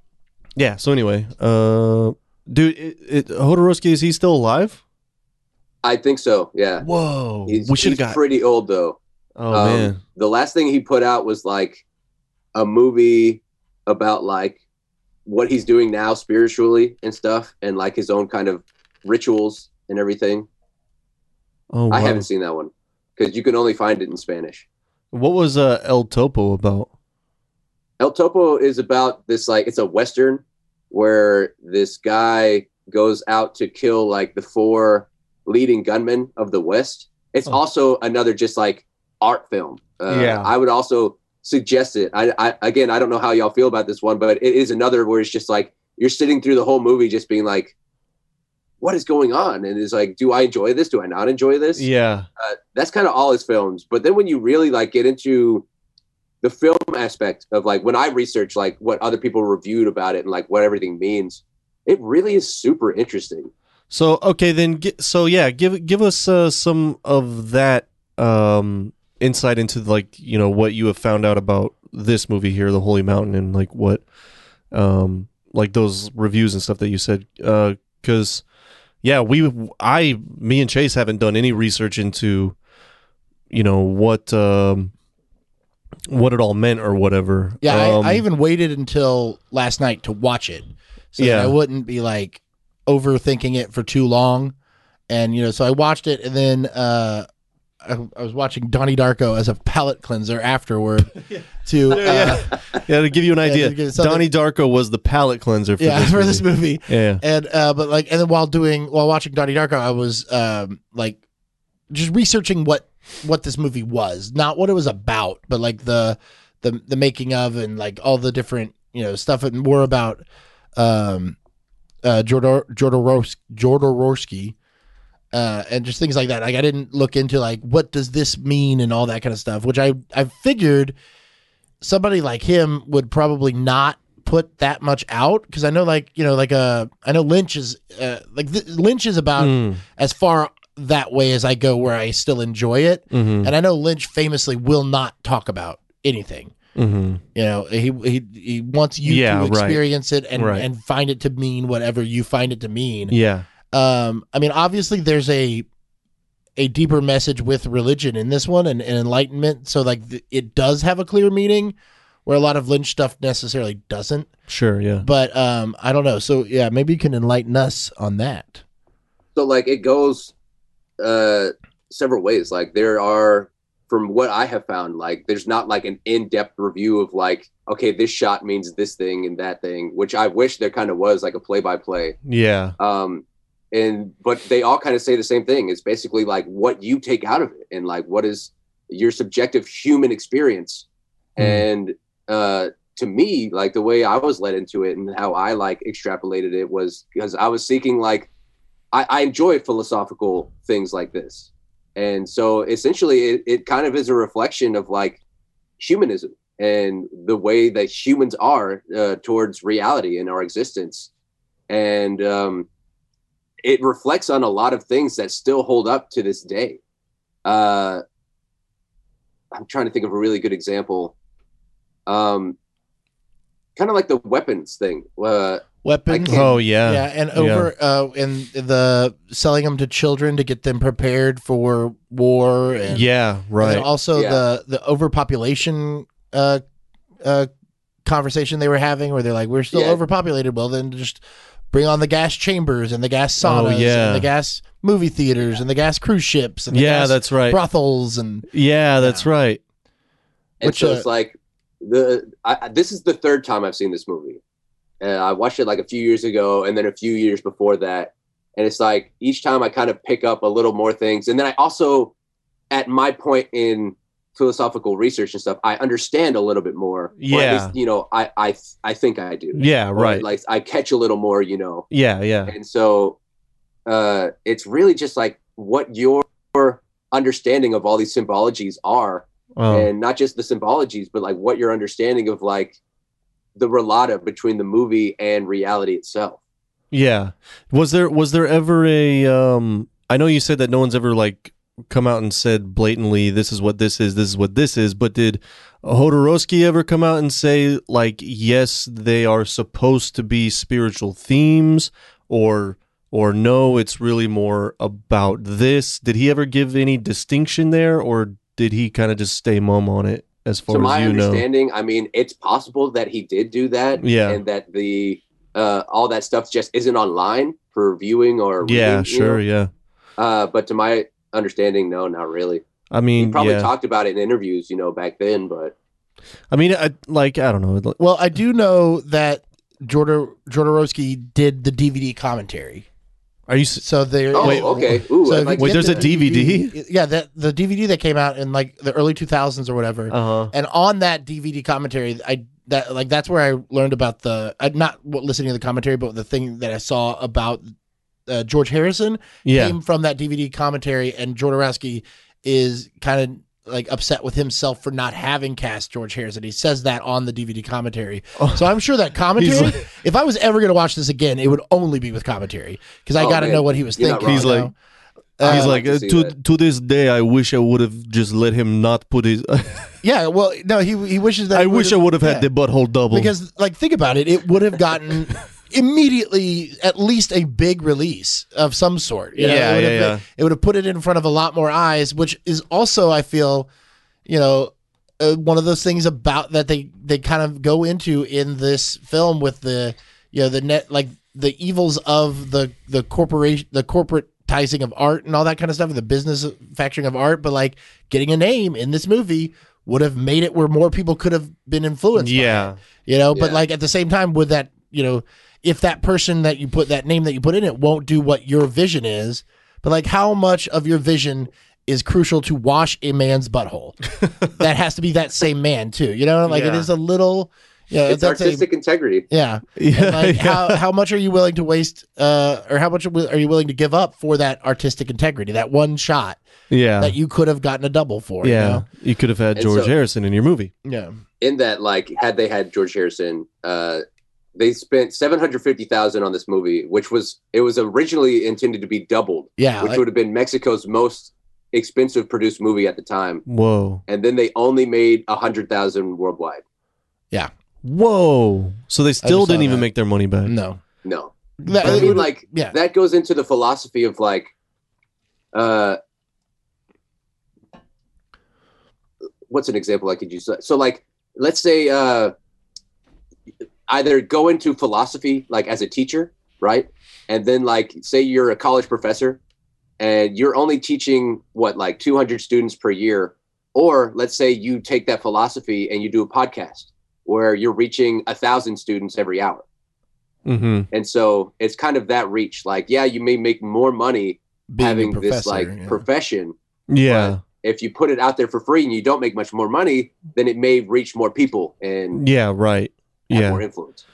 yeah so anyway uh dude it, it, Jodorowsky is he still alive? I think so yeah. Whoa he's, we should have got pretty old though. Oh Um, man. the last thing he put out was like a movie about like what he's doing now spiritually and stuff and like his own kind of rituals and everything. Oh i haven't seen that one because you can only find it in spanish. What was uh El Topo about El Topo is about this like it's a western where this guy goes out to kill like the four leading gunmen of the West. It's Oh. also another just like art film. Uh, Yeah. I would also suggest it. I, I again, I don't know how y'all feel about this one, but it is another where it's just like you're sitting through the whole movie, just being like, "What is going on?" And it's like, "Do I enjoy this? Do I not enjoy this?" Yeah. uh, that's kind of all his films. But then when you really like get into the film aspect of like when I research like what other people reviewed about it and like what everything means, it really is super interesting. So okay, then so yeah, give give us uh, some of that um, insight into like you know what you have found out about this movie here, The Holy Mountain, and like what um, like those reviews and stuff that you said. Because yeah, we I me and Chase haven't done any research into you know what um, what it all meant or whatever. Yeah, Um, I, I even waited until last night to watch it, so Yeah. that I wouldn't be like overthinking it for too long. And you know, so I watched it, and then uh, I, I was watching Donnie Darko as a palate cleanser afterward. To uh, yeah, yeah, to give you an idea, to Donnie Darko was the palate cleanser for yeah, this for movie. this movie. Yeah. and uh but like and then while doing while watching Donnie Darko I was um like just researching what what this movie was not what it was about but like the the the making of and like all the different you know stuff and more about um uh Jodor Jodorowsky Jodorowsky uh and just things like that. Like I didn't look into like what does this mean and all that kind of stuff which I I figured somebody like him would probably not put that much out because I know like you know like uh I know Lynch is uh, like th- Lynch is about Mm, as far that way as I go where I still enjoy it mhm, and I know Lynch famously will not talk about anything mhm. you know he he, he wants you Yeah, to right. experience it and Right. and find it to mean whatever you find it to mean Yeah. um I mean obviously there's a a deeper message with religion in this one and, and enlightenment so like th- it does have a clear meaning where a lot of Lynch stuff necessarily doesn't Sure. Yeah. but um i don't know so yeah maybe you can enlighten us on that So like it goes uh several ways. Like there are from what I have found, like there's not like an in-depth review of like, okay, this shot means this thing and that thing, which I wish there kind of was like a play-by-play. Yeah. um and but they all kind of say the same thing it's basically like what you take out of it and like what is your subjective human experience Hmm. and uh to me like the way i was led into it and how i like extrapolated it was because i was seeking like i, I enjoy philosophical things like this and so essentially it, it kind of is a reflection of like humanism and the way that humans are uh, towards reality and our existence and um it reflects on a lot of things that still hold up to this day. Uh, I'm trying to think of a really good example. Um, kind of like the weapons thing. Uh, weapons Oh yeah. yeah and over uh and the selling them to children to get them prepared for war and Yeah. Right. then also Yeah. the the overpopulation uh uh conversation they were having where they're like we're still Yeah. overpopulated well then just bring on the gas chambers and the gas saunas Oh, yeah. and the gas movie theaters and the gas cruise ships and the Yeah, gas that's right. brothels and Yeah, that's right. and Which, so uh, it's like the I, I- this is the third time I've seen this movie. Uh, I watched it like a few years ago, and then a few years before that. And it's like each time I kind of pick up a little more things, and then I also, at my point in philosophical research and stuff, I understand a little bit more. Or Yeah. least, you know, I I I think I do. Yeah. Or, Right. Like I catch a little more, you know. Yeah. Yeah. And so uh it's really just like what your understanding of all these symbologies are Um, and not just the symbologies, but like what your understanding of like the relata between the movie and reality itself. yeah. Was there was there ever a um? I know you said that no one's ever like come out and said blatantly this is what this is this is what this is but did Jodorowsky ever come out and say like yes they are supposed to be spiritual themes or or no it's really more about this did he ever give any distinction there or did he kind of just stay mum on it as far to my as you know understanding, I mean, it's possible that he did do that, Yeah. and that the uh, all that stuff just isn't online for viewing or yeah reading, you sure know? yeah Uh, but to my understanding, no, not really. I mean, He probably yeah talked about it in interviews, you know, back then, but I mean I like I don't know well i do know that Jodor, Jodorowsky did the dvd commentary Are you? So they Oh, Wait, okay. Ooh, so like Wait, there's the a DVD? Yeah, that the DVD that came out in like the early 2000s or whatever. Uh huh. and on that DVD commentary, I that like that's where I learned about the uh, not what listening to the commentary, but the thing that I saw about uh, George Harrison Yeah. came from that DVD commentary, and Jodorowsky is kind of like upset with himself for not having cast George Harrison. He says that on the DVD commentary. Oh, So I'm sure that commentary, like- if I was ever going to watch this again, it would only be with commentary because I Oh, got to know what he was You're thinking. He's like- know? He's Uh, like to uh, to to this day, I wish I would have just let him not put his. yeah, well, no, he he wishes that I wish I would have had the butthole double. because like think about it it would have gotten immediately at least a big release of some sort you know? Yeah, it would yeah, have been- it would have put it in front of a lot more eyes which is also i feel you know uh, one of those things about that they they kind of go into in this film with the you know the net like the evils of the the corporation the corporatizing of art and all that kind of stuff the business factoring of art but like getting a name in this movie would have made it where more people could have been influenced by it yeah, you know? But like at the same time with that you know if that person that you put that name that you put in it won't do what your vision is but like how much of your vision is crucial to wash a man's butthole that has to be that same man too you know like it Yeah. is a little you know it's that's a, artistic integrity. yeah yeah, like yeah. how how much are you willing to waste uh or how much are you willing to give up for that artistic integrity that one shot yeah, that you could have gotten a double for yeah. you know? You could have had And George so- Harrison in your movie. yeah In that, like, had they had George Harrison, uh, they spent seven hundred fifty thousand on this movie, which was it was originally intended to be doubled, yeah which like- would have been Mexico's most expensive produced movie at the time. Whoa, And then they only made a hundred thousand worldwide. Yeah. Whoa! So they still didn't even that. make their money back. no No, That- I mean, would- like yeah that goes into the philosophy of like, uh, what's an example I could use? So, like, let's say, uh, either go into philosophy like as a teacher, right? And then, like, say you're a college professor and you're only teaching what, like 200 students per year. Or let's say you take that philosophy and you do a podcast where you're reaching a thousand students every hour. Mm-hmm. And so it's kind of that reach. Like, yeah, you may make more money being having this like yeah. profession. Yeah, If you put it out there for free and you don't make much more money, then it may reach more people and yeah, right. Yeah, more influence.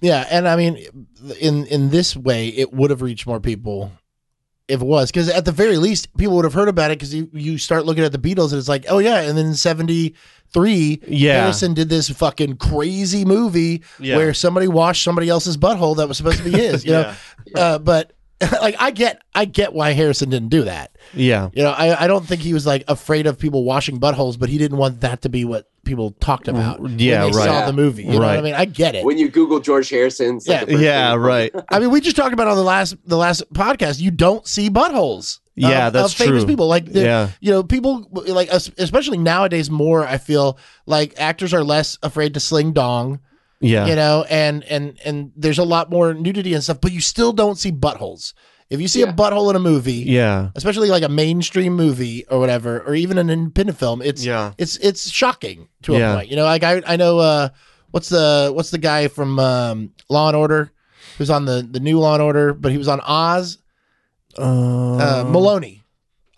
Yeah, and I mean, in in this way, it would have reached more people if it was because at the very least, people would have heard about it because you, you start looking at the Beatles and it's like, oh yeah, and then '73, yeah, Harrison did this fucking crazy movie yeah. where somebody washed somebody else's butthole that was supposed to be his, you know. Uh, but like, I get, I get why Harrison didn't do that. yeah, You know, I, I don't think he was like afraid of people washing buttholes, but he didn't want that to be what people talked mm, about. when yeah, they right. Saw the movie, you know what I mean? I get it. When you Google George Harrison, it's like Yeah. yeah, right. I mean, we just talked about on the last the last podcast. You don't see buttholes. Yeah, of, that's of famous true. people. Like, Yeah. you know, people like es- especially nowadays. More, I feel like actors are less afraid to sling dong. Yeah, You know, and and and there's a lot more nudity and stuff, but you still don't see buttholes. If you see a butthole in a movie, yeah, especially like a mainstream movie or whatever, or even an independent film, it's yeah. it's it's shocking to Yeah. a point. You know, like I I know uh what's the what's the guy from um, Law and Order who's on the the new Law and Order, but he was on Oz. Uh, Uh, Meloni.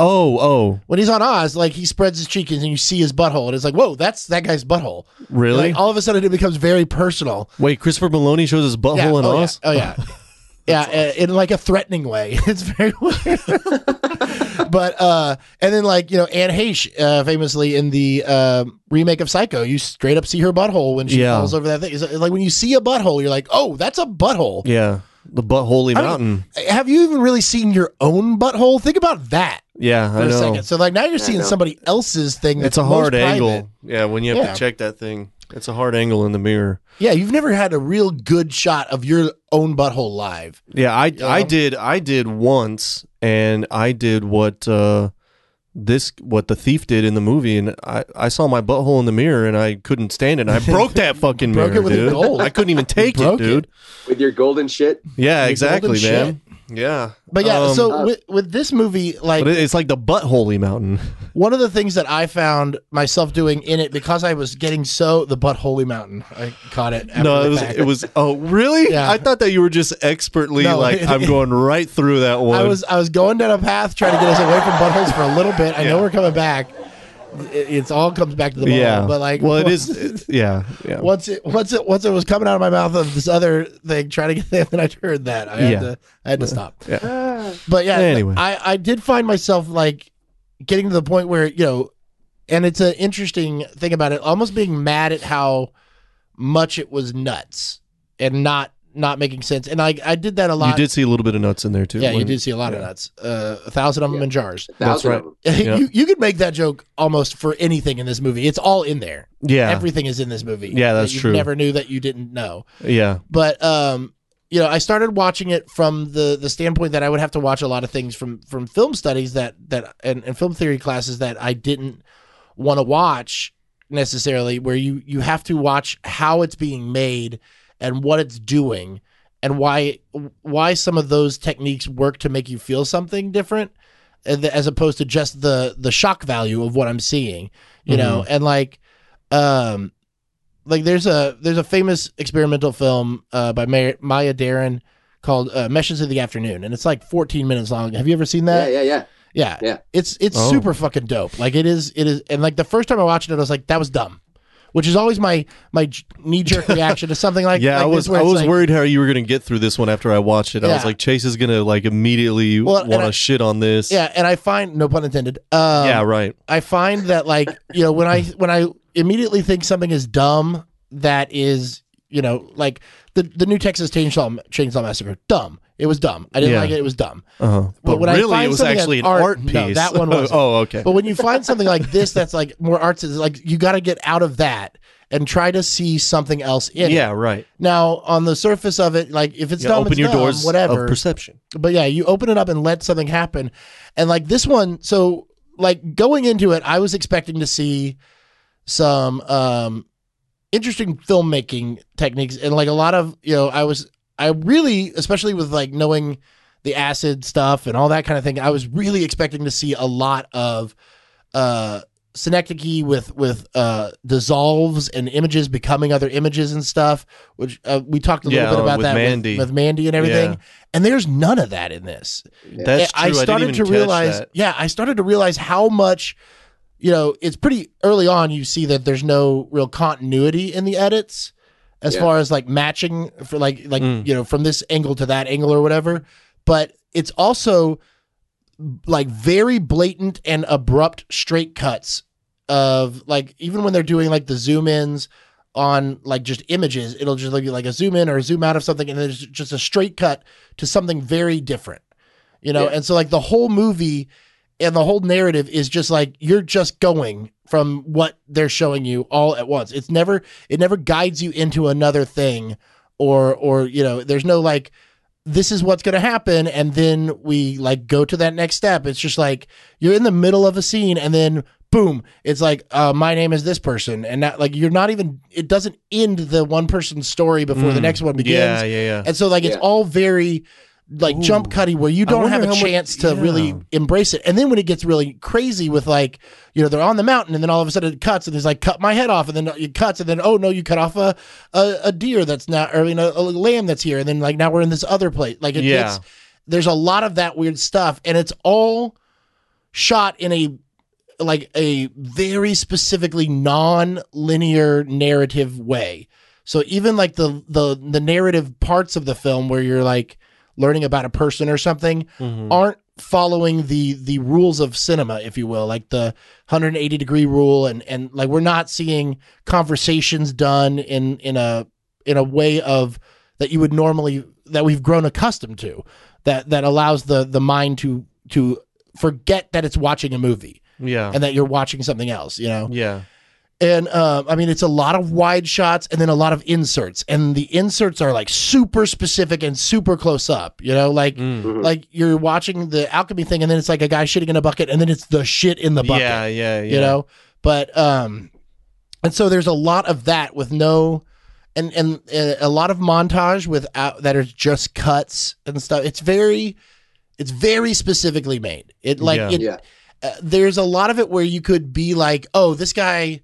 Oh, oh, When he's on Oz, like he spreads his cheek and you see his butthole, and it's like, whoa, that's that guy's butthole. really? Like all of a sudden, it becomes very personal. Wait, Christopher Meloni shows his butthole yeah, in oh, Oz. Yeah. Oh yeah. Yeah, uh, in like a threatening way. It's very weird. but uh and then like, you know, Anne Heche, uh, famously in the um remake of Psycho, you straight up see her butthole when she Yeah. falls over that thing. It's like when you see a butthole, you're like, "Oh, that's a butthole." Yeah, the buttholy I mean, mountain. Have you even really seen your own butthole? Think about that yeah, for I a know. second. So like now you're seeing somebody else's thing. It's That's a hard most private. angle. Yeah, when you have Yeah. to check that thing, it's a hard angle in the mirror. Yeah, you've never had a real good shot of your own butthole live. Yeah, I I did I did once, and I did what uh, this what the thief did in the movie, and I, I saw my butthole in the mirror, and I couldn't stand it. And I broke that fucking Broke mirror, it with your dude. gold. I couldn't even take it, broke it. dude. With your golden shit. Yeah, Your exactly, golden man. Yeah. But yeah, Um, so uh, with, with this movie, like but it's like the buttholy mountain. one of the things that I found myself doing in it because I was getting so the butt holy mountain. I caught it. No, it was fact. it was oh really? Yeah. I thought that you were just expertly No, like I'm going right through that one. I was I was going down a path trying to get us away from buttholes for a little bit. I know we're coming back. It, it's all comes back to the ball. yeah. but like, well, it is it- yeah, yeah. Once it once it once it was coming out of my mouth of this other thing, trying to get there, and I heard that I had Yeah. to I had to stop. Yeah. But yeah, Anyway. I I did find myself like getting to the point where you know, and it's an interesting thing about it, almost being mad at how much it was nuts and not not making sense. And I I did that a lot. You did see a little bit of nuts in there too. yeah, you did see a lot of nuts. Uh, a thousand of them Yeah. in jars. That's right. Yeah. you you could make that joke almost for anything in this movie. It's all in there. Yeah, Everything is in this movie. Yeah, that's that you true. Never knew that you didn't know. yeah, But um, you know, I started watching it from the the standpoint that I would have to watch a lot of things from from film studies that that and, and film theory classes that I didn't want to watch necessarily. Where you you have to watch how it's being made and what it's doing and why why some of those techniques work to make you feel something different as opposed to just the the shock value of what I'm seeing, you know, and like um like there's a there's a famous experimental film uh by Maya, Maya Deren called uh, Meshes of the Afternoon and it's like 14 minutes long. Have you ever seen that? Yeah, yeah, yeah. Yeah. Yeah. It's it's Oh. super fucking dope. Like it is it is and like the first time I watched it I was like that was dumb. Which is always my my knee jerk reaction to something like yeah. like I was I was like- worried how you were gonna get through this one after I watched it. I was like, Chase is gonna like immediately Well, want to shit on this. Yeah, and I find no pun intended. Um, yeah, right. I find that like you know when I when I immediately think something is dumb, that is you know like the the new Texas Chainsaw Chainsaw Massacre, dumb. It was dumb. I didn't Yeah. like it. It was dumb. Uh-huh. But, when I really, find it was something actually an art, piece. no, that one wasn't. oh, okay. But when you find something like this, that's like more arts, is like you got to get out of that and try to see something else in it. yeah, right. Now on the surface of it, like if it's You dumb, open it's your dumb, doors whatever of perception. but yeah, you open it up and let something happen. And like this one, so like going into it, I was expecting to see some um interesting filmmaking techniques and like a lot of, you know, I was I really especially with like knowing the acid stuff and all that kind of thing, I was really expecting to see a lot of uh synecdoche with with uh dissolves and images becoming other images and stuff which uh, we talked a little Yeah, bit about with that with- Mandy. with Mandy and everything Yeah. and there's none of that in this. That's true. I started didn't to even realize, Catch that. yeah, I started to realize how much, you know, it's pretty early on. You see that there's no real continuity in the edits, as Yeah. far as like matching for like like Mm. you know from this angle to that angle or whatever. But it's also like very blatant and abrupt straight cuts of like even when they're doing like the zoom ins on like just images it'll just be like a zoom in or a zoom out of something and there's just a straight cut to something very different you know Yeah. and so like the whole movie and the whole narrative is just like you're just going from what they're showing you all at once it's never it never guides you into another thing or or you know there's no like this is what's going to happen and then we like go to that next step it's just like you're in the middle of a scene and then boom it's like uh, my name is this person and that like you're not even it doesn't end the one person's story before the Mm. next one begins Yeah, yeah, yeah. and so like it's Yeah. all very like jump cutty where you don't have a how much- chance to yeah. really embrace it. And then when it gets really crazy with like, you know, they're on the mountain and then all of a sudden it cuts and it's like cut my head off and then it cuts and then oh no, you cut off a a, a deer that's not or you know a lamb that's here and then like now we're in this other place. Like it Yeah. gets there's a lot of that weird stuff and it's all shot in a like a very specifically non-linear narrative way. So even like the the the narrative parts of the film where you're like learning about a person or something Mhm. aren't following the the rules of cinema if you will like the 180 degree rule and and like we're not seeing conversations done in in a in a way of that you would normally that we've grown accustomed to that that allows the the mind to to forget that it's watching a movie Yeah. and that you're watching something else you know yeah. And um, I mean, it's a lot of wide shots and then a lot of inserts, and the inserts are like super specific and super close up. You know, like Mm. Mhm. like you're watching the alchemy thing, and then it's like a guy shitting in a bucket, and then it's the shit in the bucket. Yeah, yeah, yeah. You know, but um, and so there's a lot of that with no, and and uh, a lot of montage without that are just cuts and stuff. It's very, it's very specifically made. It like Yeah. it. Yeah. Uh, there's a lot of it where you could be like, oh, this guy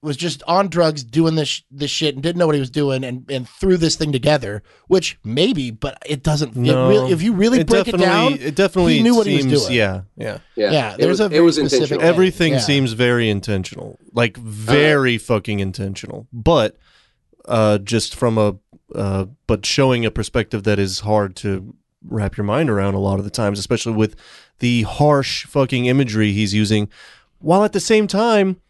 was just on drugs doing this this shit and didn't know what he was doing and and threw this thing together. Which maybe, but it doesn't. No. it really, if you really it break it down, it definitely he knew what he was doing. Yeah, yeah. Yeah. Yeah, It there's was, a it very was specific- intentional. Everything Yeah. seems very intentional, like very fucking intentional. But uh, just from a uh, but showing a perspective that is hard to wrap your mind around a lot of the times, especially with the harsh fucking imagery he's using, while at the same time,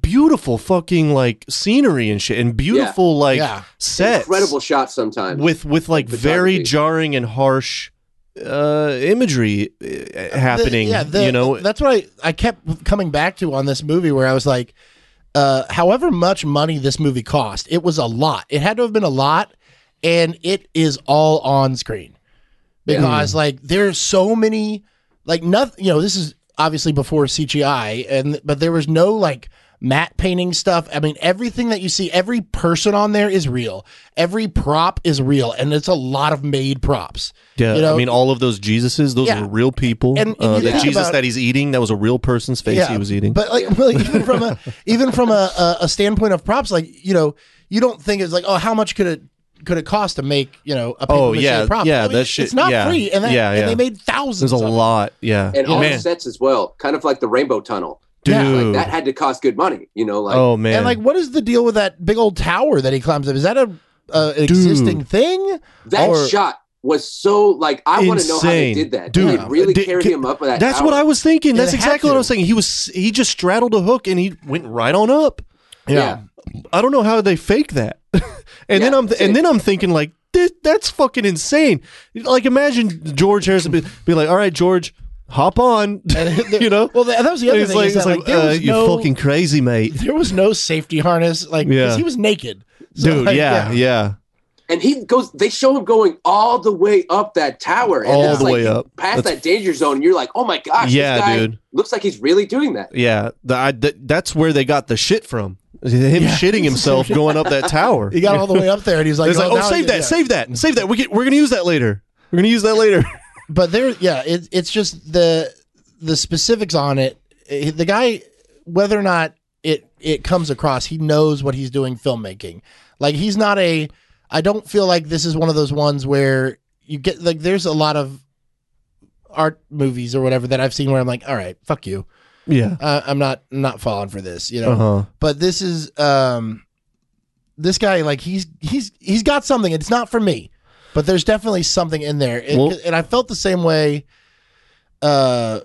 beautiful fucking like scenery and shit, and beautiful like yeah. sets, Incredible shots sometimes. with with like very jarring and harsh uh imagery uh, happening The- yeah, the- you know that's what I I kept coming back to on this movie where I was like, uh, however much money this movie cost, it was a lot. It had to have been a lot, and it is all on screen because like there's so many like nothing. You know, this is obviously before CGI, and but there was no like matte painting stuff. I mean, everything that you see, every person on there is real. Every prop is real, and it's a lot of made props. yeah you know- i mean all of those jesuses those Yeah. were real people And- and uh, the jesus about- that he's eating that was a real person's face he was eating But like, like, even from a even from a, a, a standpoint of props, like you know, you don't think it's like, oh, how much could it could it cost to make you know a Oh, papier-mâché yeah, prop? yeah, I mean, that shit- It's not yeah, free, and, that, yeah, and yeah. they made thousands. there's a of them. lot yeah and all man the sets as well, kind of like the Rainbow Tunnel. dude Yeah, Like that had to cost good money, you know. Like oh man And like, what is the deal with that big old tower that he climbs up? Is that a, a an existing thing? that or- shot was so like I want to know how they did that. Dude, they really did- carried can- him up with that. that's tower. what i was thinking Yeah, that's they had exactly what i was saying he was he just straddled a hook and he went right on up Yeah. I don't know how they fake that. And then I'm and then I'm thinking like this, that's fucking insane. Like imagine George Harrison be, be like, "All right, George, hop on." you know? Well, that was the other He's thing. like, is that, like, like, uh, was "You no, fucking crazy, mate." there was no safety harness, like Yeah. because he was naked. So, Dude, like, yeah, yeah. And he goes. They show him going all the way up that tower, and All it's the like way up. past That's- that danger zone. And you're like, oh my gosh, Yeah, this guy dude. looks like he's really doing that. Yeah, the, I, th- that's where they got the shit from. Him Yeah. shitting himself going up that tower. He got all the way up there, and he's like, He's like, "Oh, "Oh, save that, yeah." save that, save that. We get, we're gonna use that later. We're gonna use that later." but there yeah it, it's just the the specifics on it the guy whether or not it it comes across he knows what he's doing filmmaking like he's not a i don't feel like this is one of those ones where you get like there's a lot of art movies or whatever that i've seen where i'm like all right fuck you yeah. uh, i'm not not falling for this you know? Uh huh. but this is um this guy like he's he's he's got something. It's not for me but there's definitely something in there. It- Well- and i felt the same way uh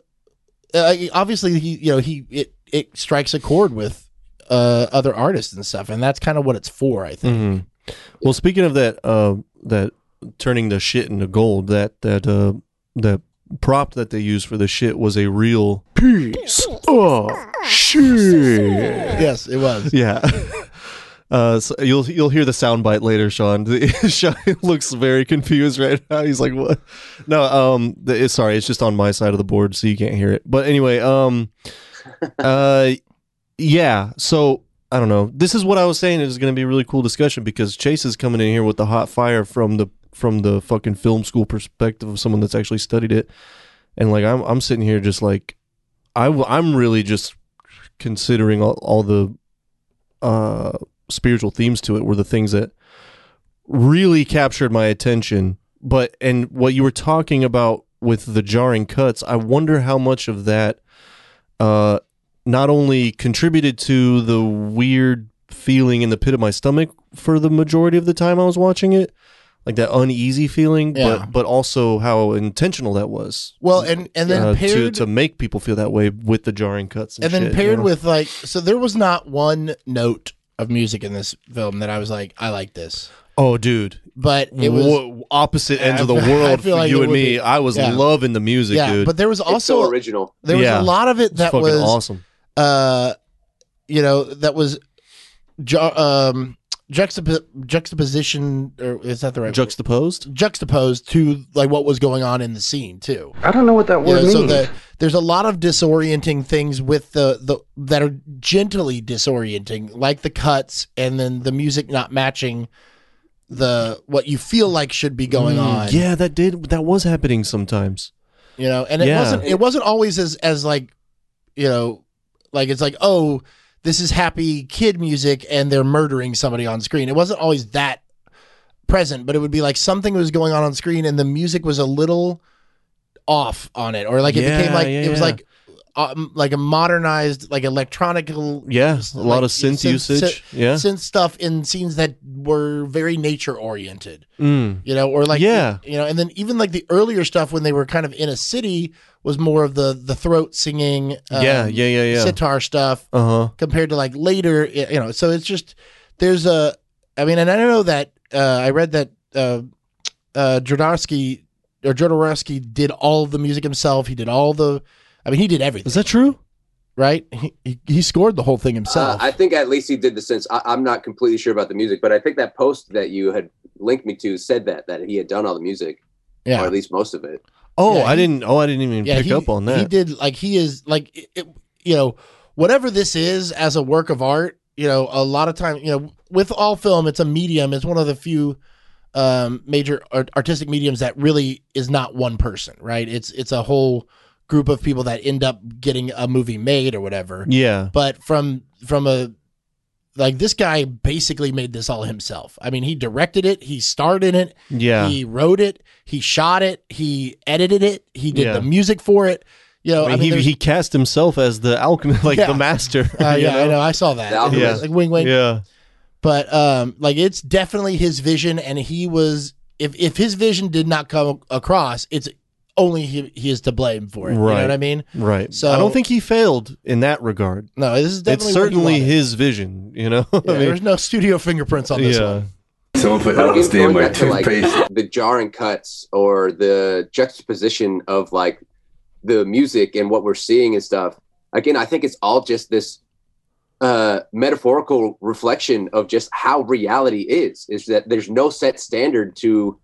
uh, obviously he you know he it it strikes a chord with uh other artists and stuff and that's kind of what it's for i think. Hmm Well, speaking of that, uh, that turning the shit into gold, that that uh, that prop that they used for the shit was a real piece of shit. yes it was Yeah. Uh, so you'll you'll hear the soundbite later, Sean. Sean looks very confused right now. He's like, "What?" No, um, the, it's, sorry, it's just on my side of the board, so you can't hear it. But anyway, um, uh, yeah. So I don't know. This is what I was saying. It is going to be a really cool discussion because Chase is coming in here with the hot fire from the from the fucking film school perspective of someone that's actually studied it, and like I'm I'm sitting here just like I w- I'm really just considering all, all the uh spiritual themes to it were the things that really captured my attention. But and what you were talking about with the jarring cuts i wonder how much of that uh not only contributed to the weird feeling in the pit of my stomach for the majority of the time i was watching it like that uneasy feeling Yeah. but but also how intentional that was well and and then uh, to paired to make people feel that way with the jarring cuts and, and then shit, you paired know? with like so there was not one note of music in this film that i was like i like this oh dude but it was Wo- opposite ends of the I- I world for like you and me. be- I was yeah. loving the music, yeah dude. but there was It's so also original. there was Yeah. a lot of it it's that fucking was awesome. uh you know that was jar- um juxtap- juxtaposition, or is that the right word? Juxtaposed. juxtaposed to like what was going on in the scene too. I don't know what that You word know, so means. the, there's a lot of disorienting things with the the that are gently disorienting, like the cuts and then the music not matching the what you feel like should be going Mm, on. Yeah, that did. That was happening sometimes. you know, and it Yeah. wasn't it wasn't always as as like you know like it's like oh this is happy kid music and they're murdering somebody on screen. It wasn't always that present, but it would be like something was going on on screen and the music was a little off on it, or like it Yeah, became like yeah, it was yeah. like um, like a modernized like electronic Yeah, a lot like, of synth synth- usage. synth- yeah. synth stuff in scenes that were very nature oriented Mm. you know or like Yeah. you know and then even like the earlier stuff when they were kind of in a city was more of the the throat singing um, yeah, yeah, yeah, yeah. sitar stuff Uh huh. compared to like later you know so it's just there's a i mean and i don't know that uh i read that uh uh Jodorowsky or Jodorowsky did all the music himself he did all the i mean he did everything Is that true? right he, he, he scored the whole thing Uh, himself I think at least he did the sense. I, I'm not completely sure about the music, but I think that post that you had linked me to said that that he had done all the music, yeah. or at least most of it. Oh, Yeah, I he- didn't. Oh, I didn't even pick he, up on that. He did like he is like it, it- you know whatever this is as a work of art. You know, a lot of time you know with all film, it's a medium. It's one of the few um, major art- artistic mediums that really is not one person, right? It's it's a whole group of people that end up getting a movie made or whatever. Yeah. But from from a like this guy basically made this all himself. I mean, he directed it, he starred in it, Yeah. he wrote it, he shot it, he edited it, he did Yeah. the music for it. You know, I mean, he, there's- he cast himself as the alchemist, like Yeah. the master. uh, you yeah, I know? know, I saw that. The alchemist. Like wing wing. Yeah. But um, like it's definitely his vision, and he was if if his vision did not come across, it's only he, he is to blame for it. You know Right. what I mean? Right. So- I don't think he failed in that regard. No, this is definitely It's certainly what he wanted. his vision, you know? I mean, there's no studio fingerprints on this yeah. one. Someone put But again, LSD in going my back to like toothpaste. the jarring cuts or the juxtaposition of like the music and what we're seeing and stuff. Again, I think it's all just this uh metaphorical reflection of just how reality is is that there's no set standard to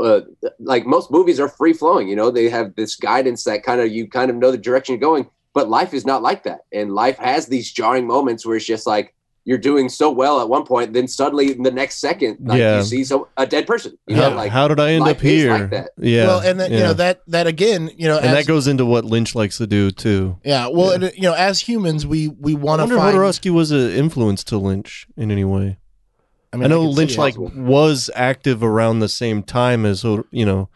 uh, like most movies are free flowing you know they have this guidance that kind of you kind of know the direction you're going but life is not like that and life has these jarring moments where it's just like you're doing so well at one point then suddenly in the next second like Yeah. you see so a dead person you know like how did I end life up is here? like that. Yeah. well, and then you know that that again, you know, and as, that goes into what Lynch likes to do too. yeah. Well, Yeah. and, you know, as humans, we we want to wonder find. if Jodorowsky was an influence to Lynch in any way. I, mean, know could see Lynch like was active around the same time as you know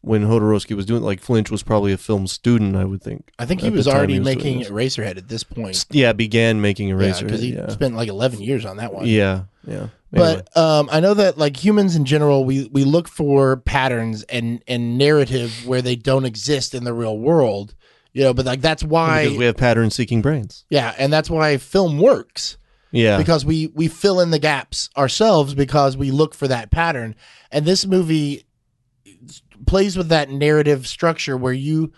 when Jodorowsky was doing like Lynch was probably a film student. I would think. I think he at was already he was making. Eraserhead at this point. Yeah, began making Yeah, Eraser. because he Yeah, spent like eleven years on that one. yeah, yeah. But um, I know that like humans in general, we we look for patterns and and narrative where they don't exist in the real world. You know, but like that's why, because we have pattern-seeking brains. yeah, and that's why film works Yeah, because we we fill in the gaps ourselves because we look for that pattern. And this movie plays with that narrative structure where you,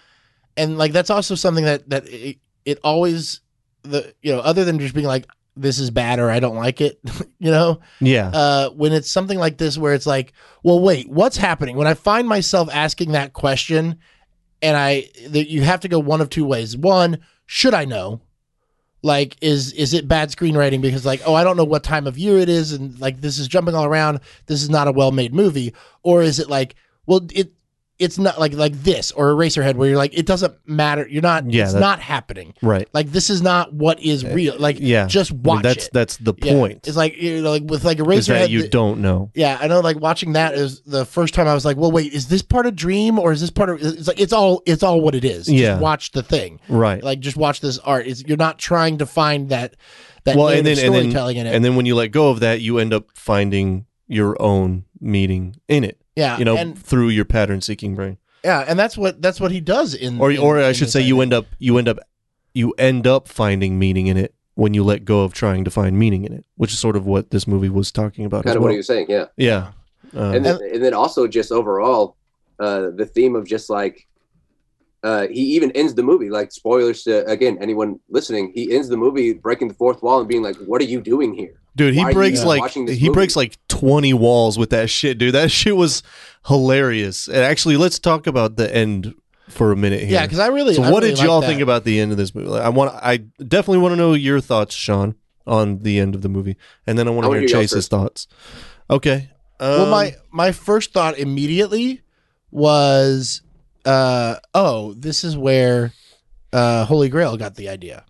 and like that's also something that that it, it always the you know other than just being like this is bad or I don't like it, you know yeah, uh, when it's something like this where it's like, well, wait, what's happening? When I find myself asking that question, and I, that you have to go one of two ways. One, should I know? Like, is is it bad screenwriting because like, oh, I don't know what time of year it is, and like this is jumping all around. This is not a well made movie, or is it like, well, it it's not like like this or Eraserhead where you're like, it doesn't matter. You're not. Yeah, it's that- not happening. right. Like this is not what is uh, real. Like, Yeah, just I mean, watch that's it. that's the Yeah. point. It's like you know, like with like is Eraserhead. that you don't know. yeah, I know. Like watching that is the first time I was like, "Well, wait, is this part of Dream or is this part of?" It's like it's all it's all what it is. Yeah. Just watch the thing. Right. Like just watch this art. It's, you're not trying to find that that well, and then and then storytelling in it. and then when you let go of that, you end up finding your own meaning in it. Yeah, You know, and through your pattern-seeking brain. yeah, and that's what that's what he does in. or in- or I should say you end up you end up you end up finding meaning in it when you let go of trying to find meaning in it, which is sort of what this movie was talking about kind of well. what he was saying yeah yeah, um, and then, and then also just overall uh the theme of just like uh, he even ends the movie like spoilers to again anyone listening. He ends the movie breaking the fourth wall and being like, "What are you doing here?" Dude, he Why are breaks like he movie? breaks like 20 walls with that shit, dude. That shit was hilarious. And actually, let's talk about the end for a minute here. Yeah, because I really. so I what really did y'all like think about the end of this movie? I want I definitely want to know your thoughts, Sean, on the end of the movie. And then I want to hear hear Chase's thoughts. Okay. Um, well, my my first thought immediately was, uh, oh, this is where uh, Holy Grail got the idea.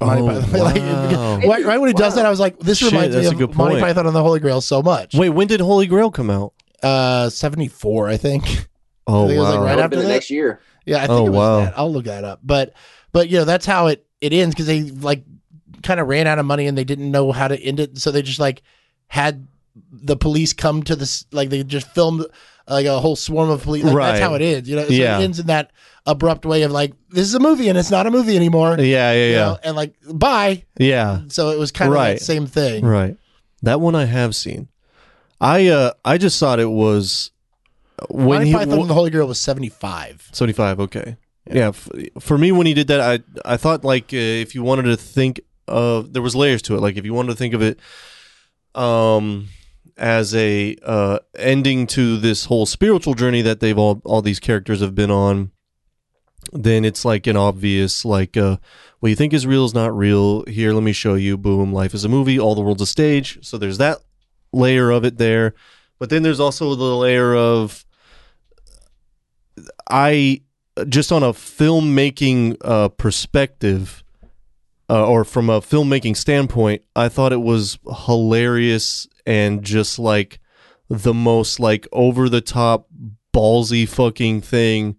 Monty oh, Python. Like, wow. Right, right when he does that, I was like, this Shit, reminds me of Monty point. Python and the Holy Grail so much. Wait, when did Holy Grail come out? Uh, seventy four, I think. Oh, I think it was, like, wow. right That would have after the that? next year. Yeah, I think Oh, it was wow. that. I'll look that up. But but you know, that's how it it ends because they like kind of ran out of money and they didn't know how to end it, so they just like had the police come to this like they just filmed like a whole swarm of police. Like, Right. That's how it ends. You know, so Yeah. it ends in that abrupt way of like this is a movie and it's not a movie anymore. yeah, yeah, yeah. know, and like bye. Yeah. So it was kind of Right. that same thing. Right. That one I have seen. I uh I just thought it was when Monty he Python and the Holy Grail was seventy five. 75 okay yeah, f- for me when he did that i i thought like uh, if you wanted to think of there was layers to it like if you wanted to think of it um as a uh ending to this whole spiritual journey that they've all all these characters have been on then it's like an obvious like uh what you think is real is not real. Here let me show you boom life is a movie all the world's a stage. So there's that layer of it there. But then there's also the layer of i just on a filmmaking uh, perspective uh, or from a filmmaking standpoint i thought it was hilarious and just like the most like over the top ballsy fucking thing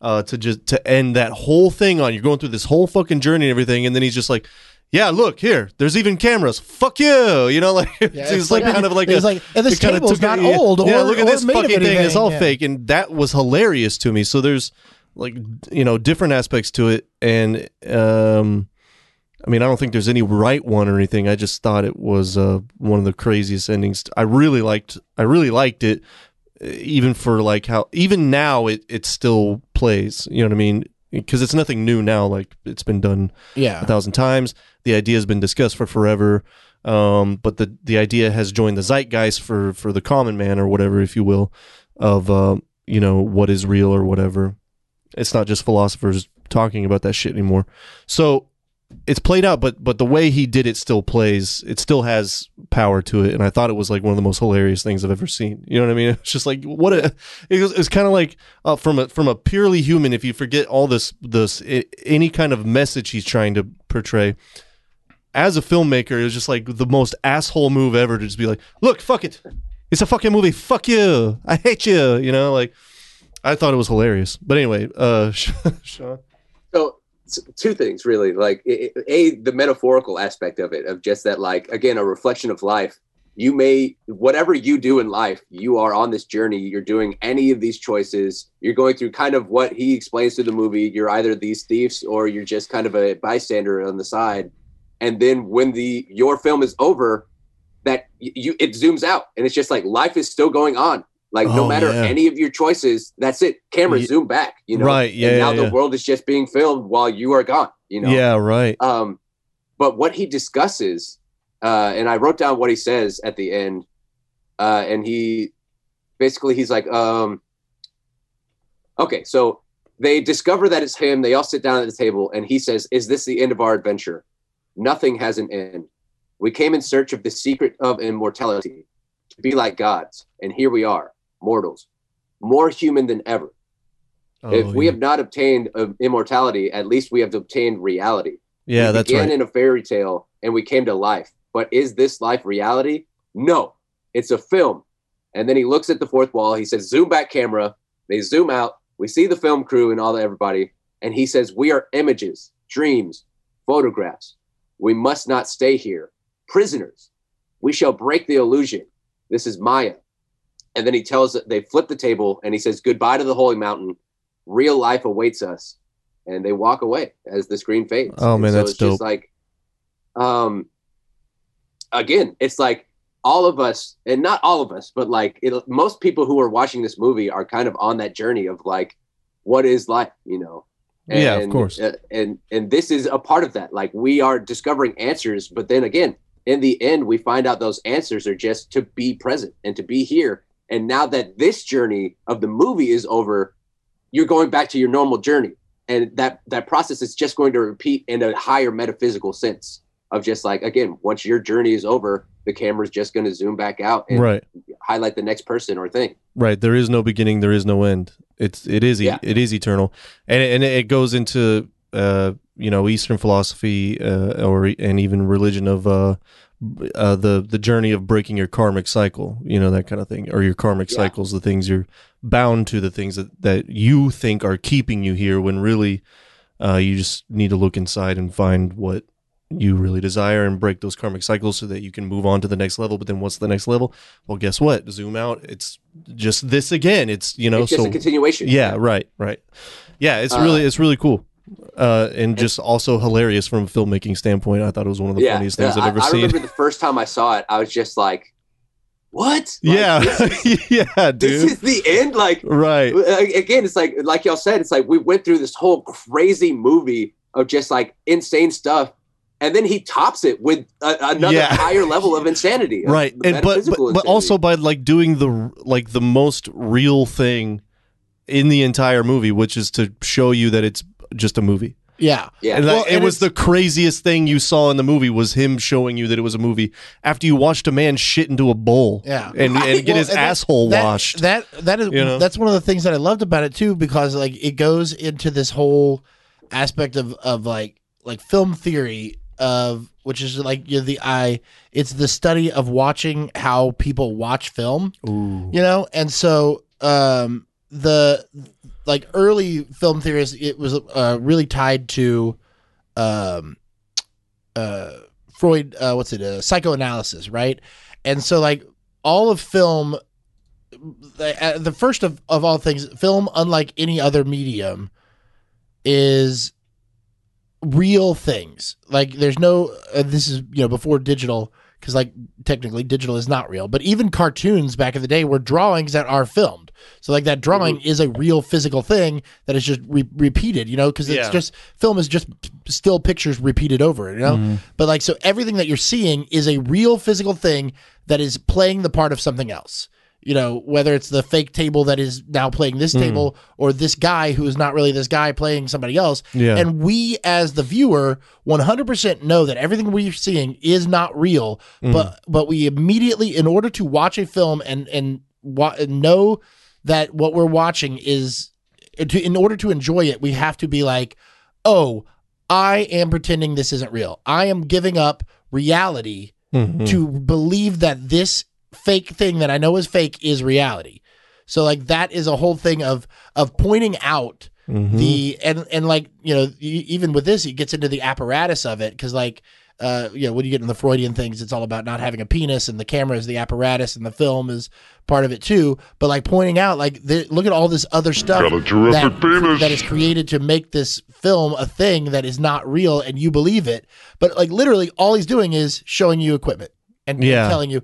uh, to just to end that whole thing on you're going through this whole fucking journey and everything and then he's just like yeah look here there's even cameras fuck you you know like it's, it's like, like- kind of like it's a, like, and this table's took not it- yeah. old yeah or- look at this fucking thing it's all yeah. fake and that was hilarious to me so there's like you know different aspects to it and um i mean i don't think there's any right one or anything i just thought it was uh one of the craziest endings i really liked i really liked it uh, even for like how even now it it still plays you know what i mean because it's nothing new now like it's been done Yeah. a thousand times. The idea has been discussed for forever, um, but the the idea has joined the zeitgeist for for the common man or whatever, if you will, of uh, you know what is real or whatever. It's not just philosophers talking about that shit anymore. So it's played out, but but the way he did it still plays. It still has power to it, and I thought it was like one of the most hilarious things I've ever seen. You know what I mean? It's just like what a. It was, it's kind of like uh, from a from a purely human. If you forget all this this i- any kind of message he's trying to portray. As a filmmaker, it was just like the most asshole move ever to just be like, "Look, fuck it, it's a fucking movie. Fuck you, I hate you." You know, like I thought it was hilarious. But anyway, uh, Sean. So two things really, like a the metaphorical aspect of it, of just that, like again, a reflection of life. You may whatever you do in life, you are on this journey. You're doing any of these choices. You're going through kind of what he explains through the movie. You're either these thieves or you're just kind of a bystander on the side. And then when the your film is over, that you it zooms out and it's just like life is still going on. Like no Oh, matter yeah. any of your choices, that's it. Camera Ye- zoom back. You know, Right, yeah, And now yeah, the yeah. world is just being filmed while you are gone. You know, Yeah, right. um, but what he discusses, uh, and I wrote down what he says at the end, uh, and he basically he's like, um, okay, so they discover that it's him. They all sit down at the table, and he says, "Is this the end of our adventure? Nothing has an end. We came in search of the secret of immortality, to be like gods, and here we are, mortals, more human than ever." if Oh, we yeah. have not obtained uh, immortality, at least we have obtained reality. yeah, we that's began right. in a fairy tale and we came to life. But is this life reality? No, it's a film. And then he looks at the fourth wall. He says, "Zoom back, camera." They zoom out. We see the film crew and all the everybody, and he says, "We are images, dreams, photographs. We must not stay here, prisoners. We shall break the illusion. This is Maya." And then he tells they flip the table and he says, "Goodbye to the holy mountain. Real life awaits us." And they walk away as the screen fades. Oh, man, so that's it's just like, um, again, it's like all of us, and not all of us, but like it, most people who are watching this movie are kind of on that journey of like, what is life you know Yeah, of course. uh, and and this is a part of that like we are discovering answers but then again in the end we find out those answers are just to be present and to be here and now that this journey of the movie is over you're going back to your normal journey. And that that process is just going to repeat in a higher metaphysical sense of just like again once your journey is over the camera's just going to zoom back out and right. highlight the next person or thing. Right. There is no beginning there is no end. It's it is Yeah. it is eternal. And and it goes into uh you know eastern philosophy uh or and even religion of uh uh, the the journey of breaking your karmic cycle, you know that kind of thing, or your karmic Yeah. cycles, the things you're bound to, the things that that you think are keeping you here, when really, uh, you just need to look inside and find what you really desire and break those karmic cycles so that you can move on to the next level. But then, what's the next level? Well, guess what? Zoom out. It's just this again. It's you know it's just so a continuation yeah, right, right. Yeah, it's Uh, really it's really cool. Uh, and just also hilarious from a filmmaking standpoint. I thought it was one of the yeah, funniest things yeah, I've ever I, I seen. remember the first time I saw it, I was just like, "What? Like, yeah, is, yeah, this is the end." Like right. uh, again, it's like like y'all said, it's like we went through this whole crazy movie of just like insane stuff, and then he tops it with a, another Yeah. higher level of insanity, Right. the And but but, but also by like doing the like the most real thing in the entire movie, which is to show you that it's just a movie. Yeah. yeah, And Well, that, it and was the craziest thing you saw in the movie was him showing you that it was a movie after you watched a man shit into a bowl Yeah. and, and get Well, his and that- asshole that, washed. That that is You know? that's one of the things that I loved about it too, because like it goes into this whole aspect of of like like film theory of which is like you know, the I it's the study of watching how people watch film, Ooh. you know, and so um the like early film theorists it was uh, really tied to um uh Freud uh what's it uh, psychoanalysis right? And so like all of film the, uh, the first of, of all things film unlike any other medium is real things. Like there's no uh, this is you know before digital because like technically digital is not real but even cartoons back in the day were drawings that are filmed so like that drawing is a real physical thing that is just re- repeated you know because it's Yeah. just film is just still pictures repeated over you know Mm-hmm. but like so everything that you're seeing is a real physical thing that is playing the part of something else you know whether it's the fake table that is now playing this Mm. table or this guy who is not really this guy playing somebody else Yeah. and we as the viewer 100% know that everything we're seeing is not real Mm. but but we immediately in order to watch a film and and wa- know that what we're watching is to, in order to enjoy it we have to be like oh i am pretending this isn't real i am giving up reality Mhm. to believe that this fake thing that I know is fake is reality. So like that is a whole thing of of pointing out Mhm. the and and like you know even with this it gets into the apparatus of it because like uh you know when you get in the Freudian things it's all about not having a penis and the camera is the apparatus and the film is part of it too but like pointing out like the, look at all this other stuff Got a terrific that, that is created to make this film a thing that is not real and you believe it but like literally all he's doing is showing you equipment and, and Yeah. telling you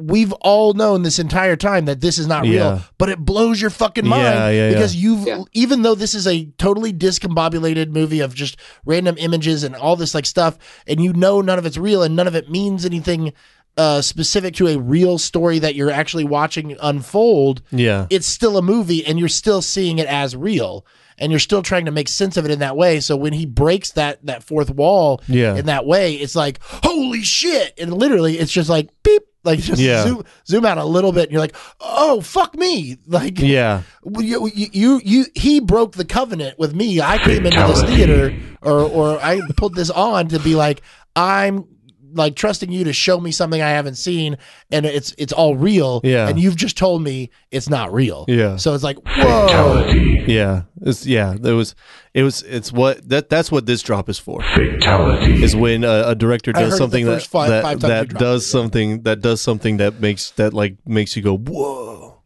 we've all known this entire time that this is not real Yeah. but it blows your fucking mind Yeah, yeah, because you've Yeah. even though this is a totally discombobulated movie of just random images and all this like stuff and you know none of it's real and none of it means anything uh, specific to a real story that you're actually watching unfold Yeah. it's still a movie and you're still seeing it as real and you're still trying to make sense of it in that way so when he breaks that that fourth wall Yeah. in that way it's like holy shit and literally it's just like beep like just Yeah. zoom zoom out a little bit and you're like oh fuck me like Yeah. you, you, you, you, he broke the covenant with me. I came into this theater, or, or I put this on to be like, I'm like trusting you to show me something I haven't seen, and it's it's all real. Yeah. and you've just told me it's not real. Yeah. so it's like, whoa, Yeah. It's yeah. There was. It was. It's what that. That's what this drop is for. Fatality. Is when a, a director does something that five- that, five that does it, yeah. something that does something that makes that like makes you go whoa.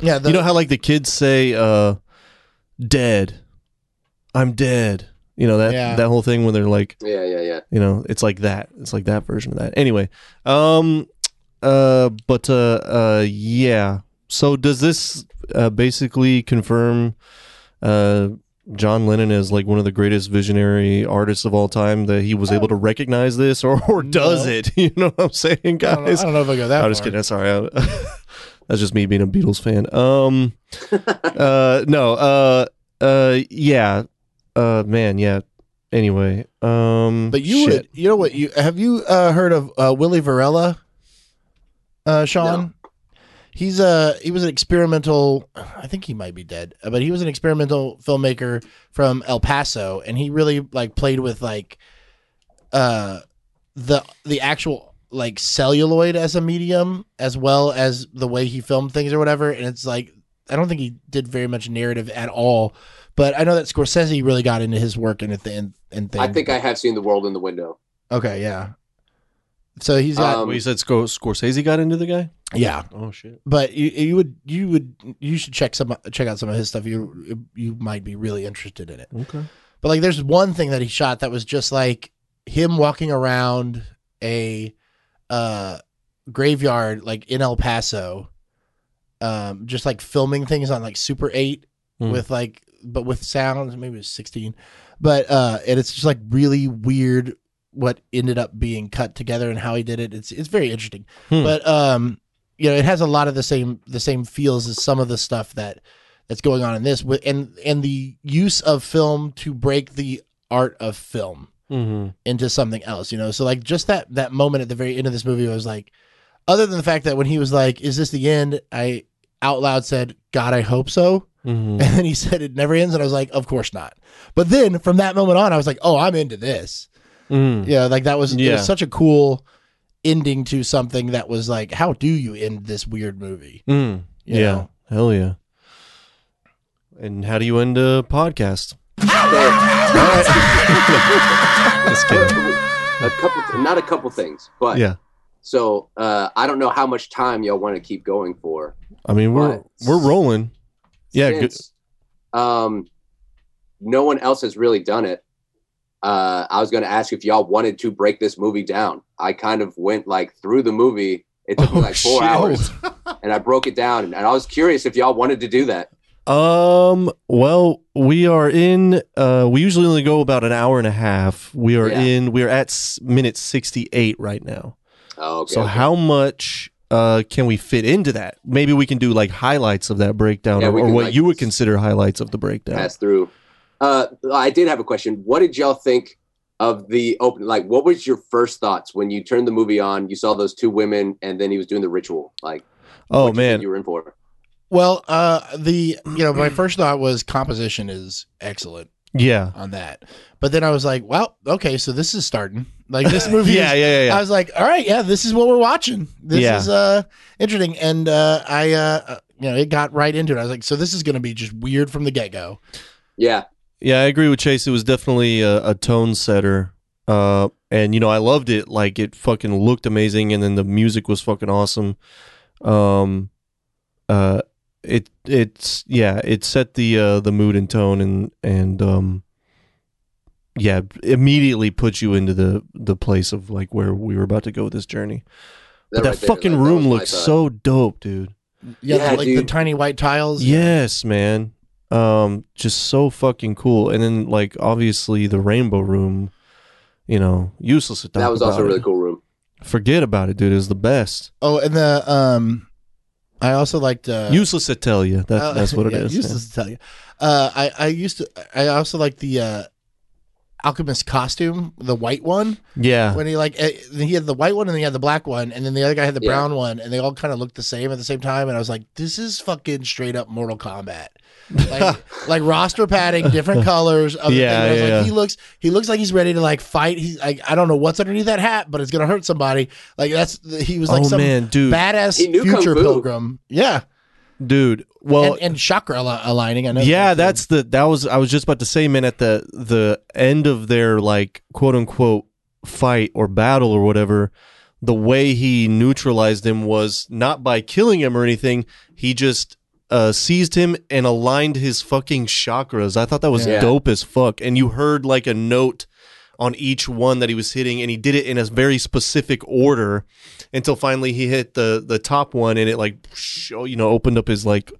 yeah. The, you know how like the kids say, uh, "Dead, I'm dead." You know that Yeah. that whole thing when they're like, yeah, yeah, yeah. you know, it's like that. It's like that version of that. Anyway, um, uh, but uh, uh, yeah. So does this uh, basically confirm uh, John Lennon is like one of the greatest visionary artists of all time that he was able to recognize this or, or does No. it? You know what I'm saying, I don't, know, guys? I don't know if I go that I'm just kidding. Sorry. I- That's just me being a Beatles fan. Um, uh, no, uh, uh, yeah, uh, man, yeah. Anyway, um, But you shit. would, you know what? You have you uh, heard of uh, Willie Varela, uh, Sean? He's a he was an experimental. I think he might be dead, uh, but he was an experimental filmmaker from El Paso, and he really like played with like uh the the actual like celluloid as a medium as well as the way he filmed things or whatever. And it's like I don't think he did very much narrative at all. But I know that Scorsese really got into his work and and, and things. I think I have seen the world in the window. Okay, yeah. So he's got Um, Wait, you said Scor- Scorsese got into the guy? yeah, Oh shit. but you you would you would you should check some check out some of his stuff. You you might be really interested in it. Okay. But like, there's one thing that he shot that was just like him walking around a uh graveyard like in El Paso, um, just like filming things on like Super Eight Hmm. with like but with sounds. Maybe it was 16, but uh, and it's just like really weird what ended up being cut together and how he did it. It's it's very interesting, Hmm. but um, you know, it has a lot of the same the same feels as some of the stuff that that's going on in this with and and the use of film to break the art of film Mm-hmm. into something else, you know. So like just that that moment at the very end of this movie was like other than the fact that when he was like, Is this the end? I out loud said, God, I hope so. Mm-hmm. And then he said it never ends, and I was like, Of course not. But then from that moment on, I was like, Oh, I'm into this. Mm-hmm. Yeah, like that was, Yeah. was such a cool ending to something that was like, How do you end this weird movie? Mm. Yeah. know? Hell yeah. And how do you end a podcast? Just kidding. a couple, not a couple things, but Yeah. So uh, I don't know how much time y'all want to keep going for. I mean, we're we're rolling. Yeah. Good. Since, um, no one else has really done it. Uh, I was going to ask if y'all wanted to break this movie down. I kind of went like through the movie. It took me Oh, like four shit. hours, and I broke it down. And I was curious if y'all wanted to do that. Um. Well, we are in. Uh, we usually only go about an hour and a half. We are Yeah. in. We are at s- minute sixty-eight right now. Oh, okay. so okay. how much uh can we fit into that? Maybe we can do like highlights of that breakdown, Yeah, or, or what like, you would consider highlights of the breakdown. pass through? Uh, I did have a question. What did y'all think of the open? Like, what was your first thoughts when you turned the movie on? You saw those two women, and then he was doing the ritual. Like, Oh what you man, you were in for. Well, uh, the you know my first thought was composition is excellent yeah, on that, but then I was like, well, okay, so this is starting. Like this movie, yeah, is- yeah, yeah, I was like, all right, yeah, this is what we're watching. This Yeah. is uh interesting, and uh, I uh, uh, you know it got right into it. I was like, so this is going to be just weird from the get go. Yeah, Yeah, I agree with Chase. It was definitely a, a tone setter. Uh, and you know, I loved it. Like it fucking looked amazing, and then the music was fucking awesome. Um, uh, it it's yeah, it set the uh the mood and tone, and and um, yeah, immediately put you into the the place of like where we were about to go with this journey. But that right there, fucking that- that room my looks so dope, dude. Yeah, Yeah, like the tiny white tiles. Yes, man. Um, just so fucking cool. And then like obviously the rainbow room, you know, useless to talk that was also a really it. cool room. Forget about it, dude. It was the best. Oh, and the um, I also liked uh, useless to tell you. That, uh, that's what it yeah, is. Useless to tell you. Uh, I I used to. I also like the uh, alchemist costume, the white one. Yeah. when he like eh, he had the white one and then he had the black one and then the other guy had the Yeah. brown one and they all kind of looked the same at the same time and I was like this is fucking straight up Mortal Kombat like like roster padding different colors of the Yeah, thing. I was yeah, like yeah. he looks he looks like he's ready to like fight he's like I don't know what's underneath that hat but it's gonna hurt somebody like that's he was like oh some man, dude, badass He knew Kung future pilgrim yeah dude. Well, and, and chakra al- aligning I know yeah, that's the that was I was just about to say, man. At the the end of their like quote unquote fight or battle or whatever, the way he neutralized him was not by killing him or anything. He just uh, seized him and aligned his fucking chakras. I thought that was Yeah. dope as fuck. And you heard like a note on each one that he was hitting, and he did it in a very specific order until finally he hit the the top one, and it like you know opened up his like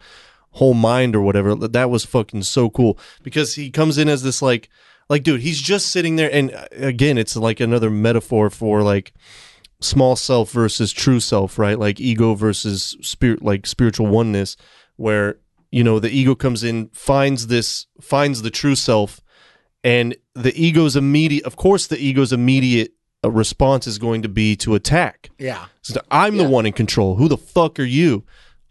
whole mind or whatever. That was fucking so cool because he comes in as this like like dude, he's just sitting there and uh, again, it's like another metaphor for like small self versus true self, right? Like ego versus spirit like spiritual oneness where you know the ego comes in finds this finds the true self and the ego's immediate of course the ego's immediate uh, response is going to be to attack Yeah. so I'm Yeah. the one in control. Who the fuck are you?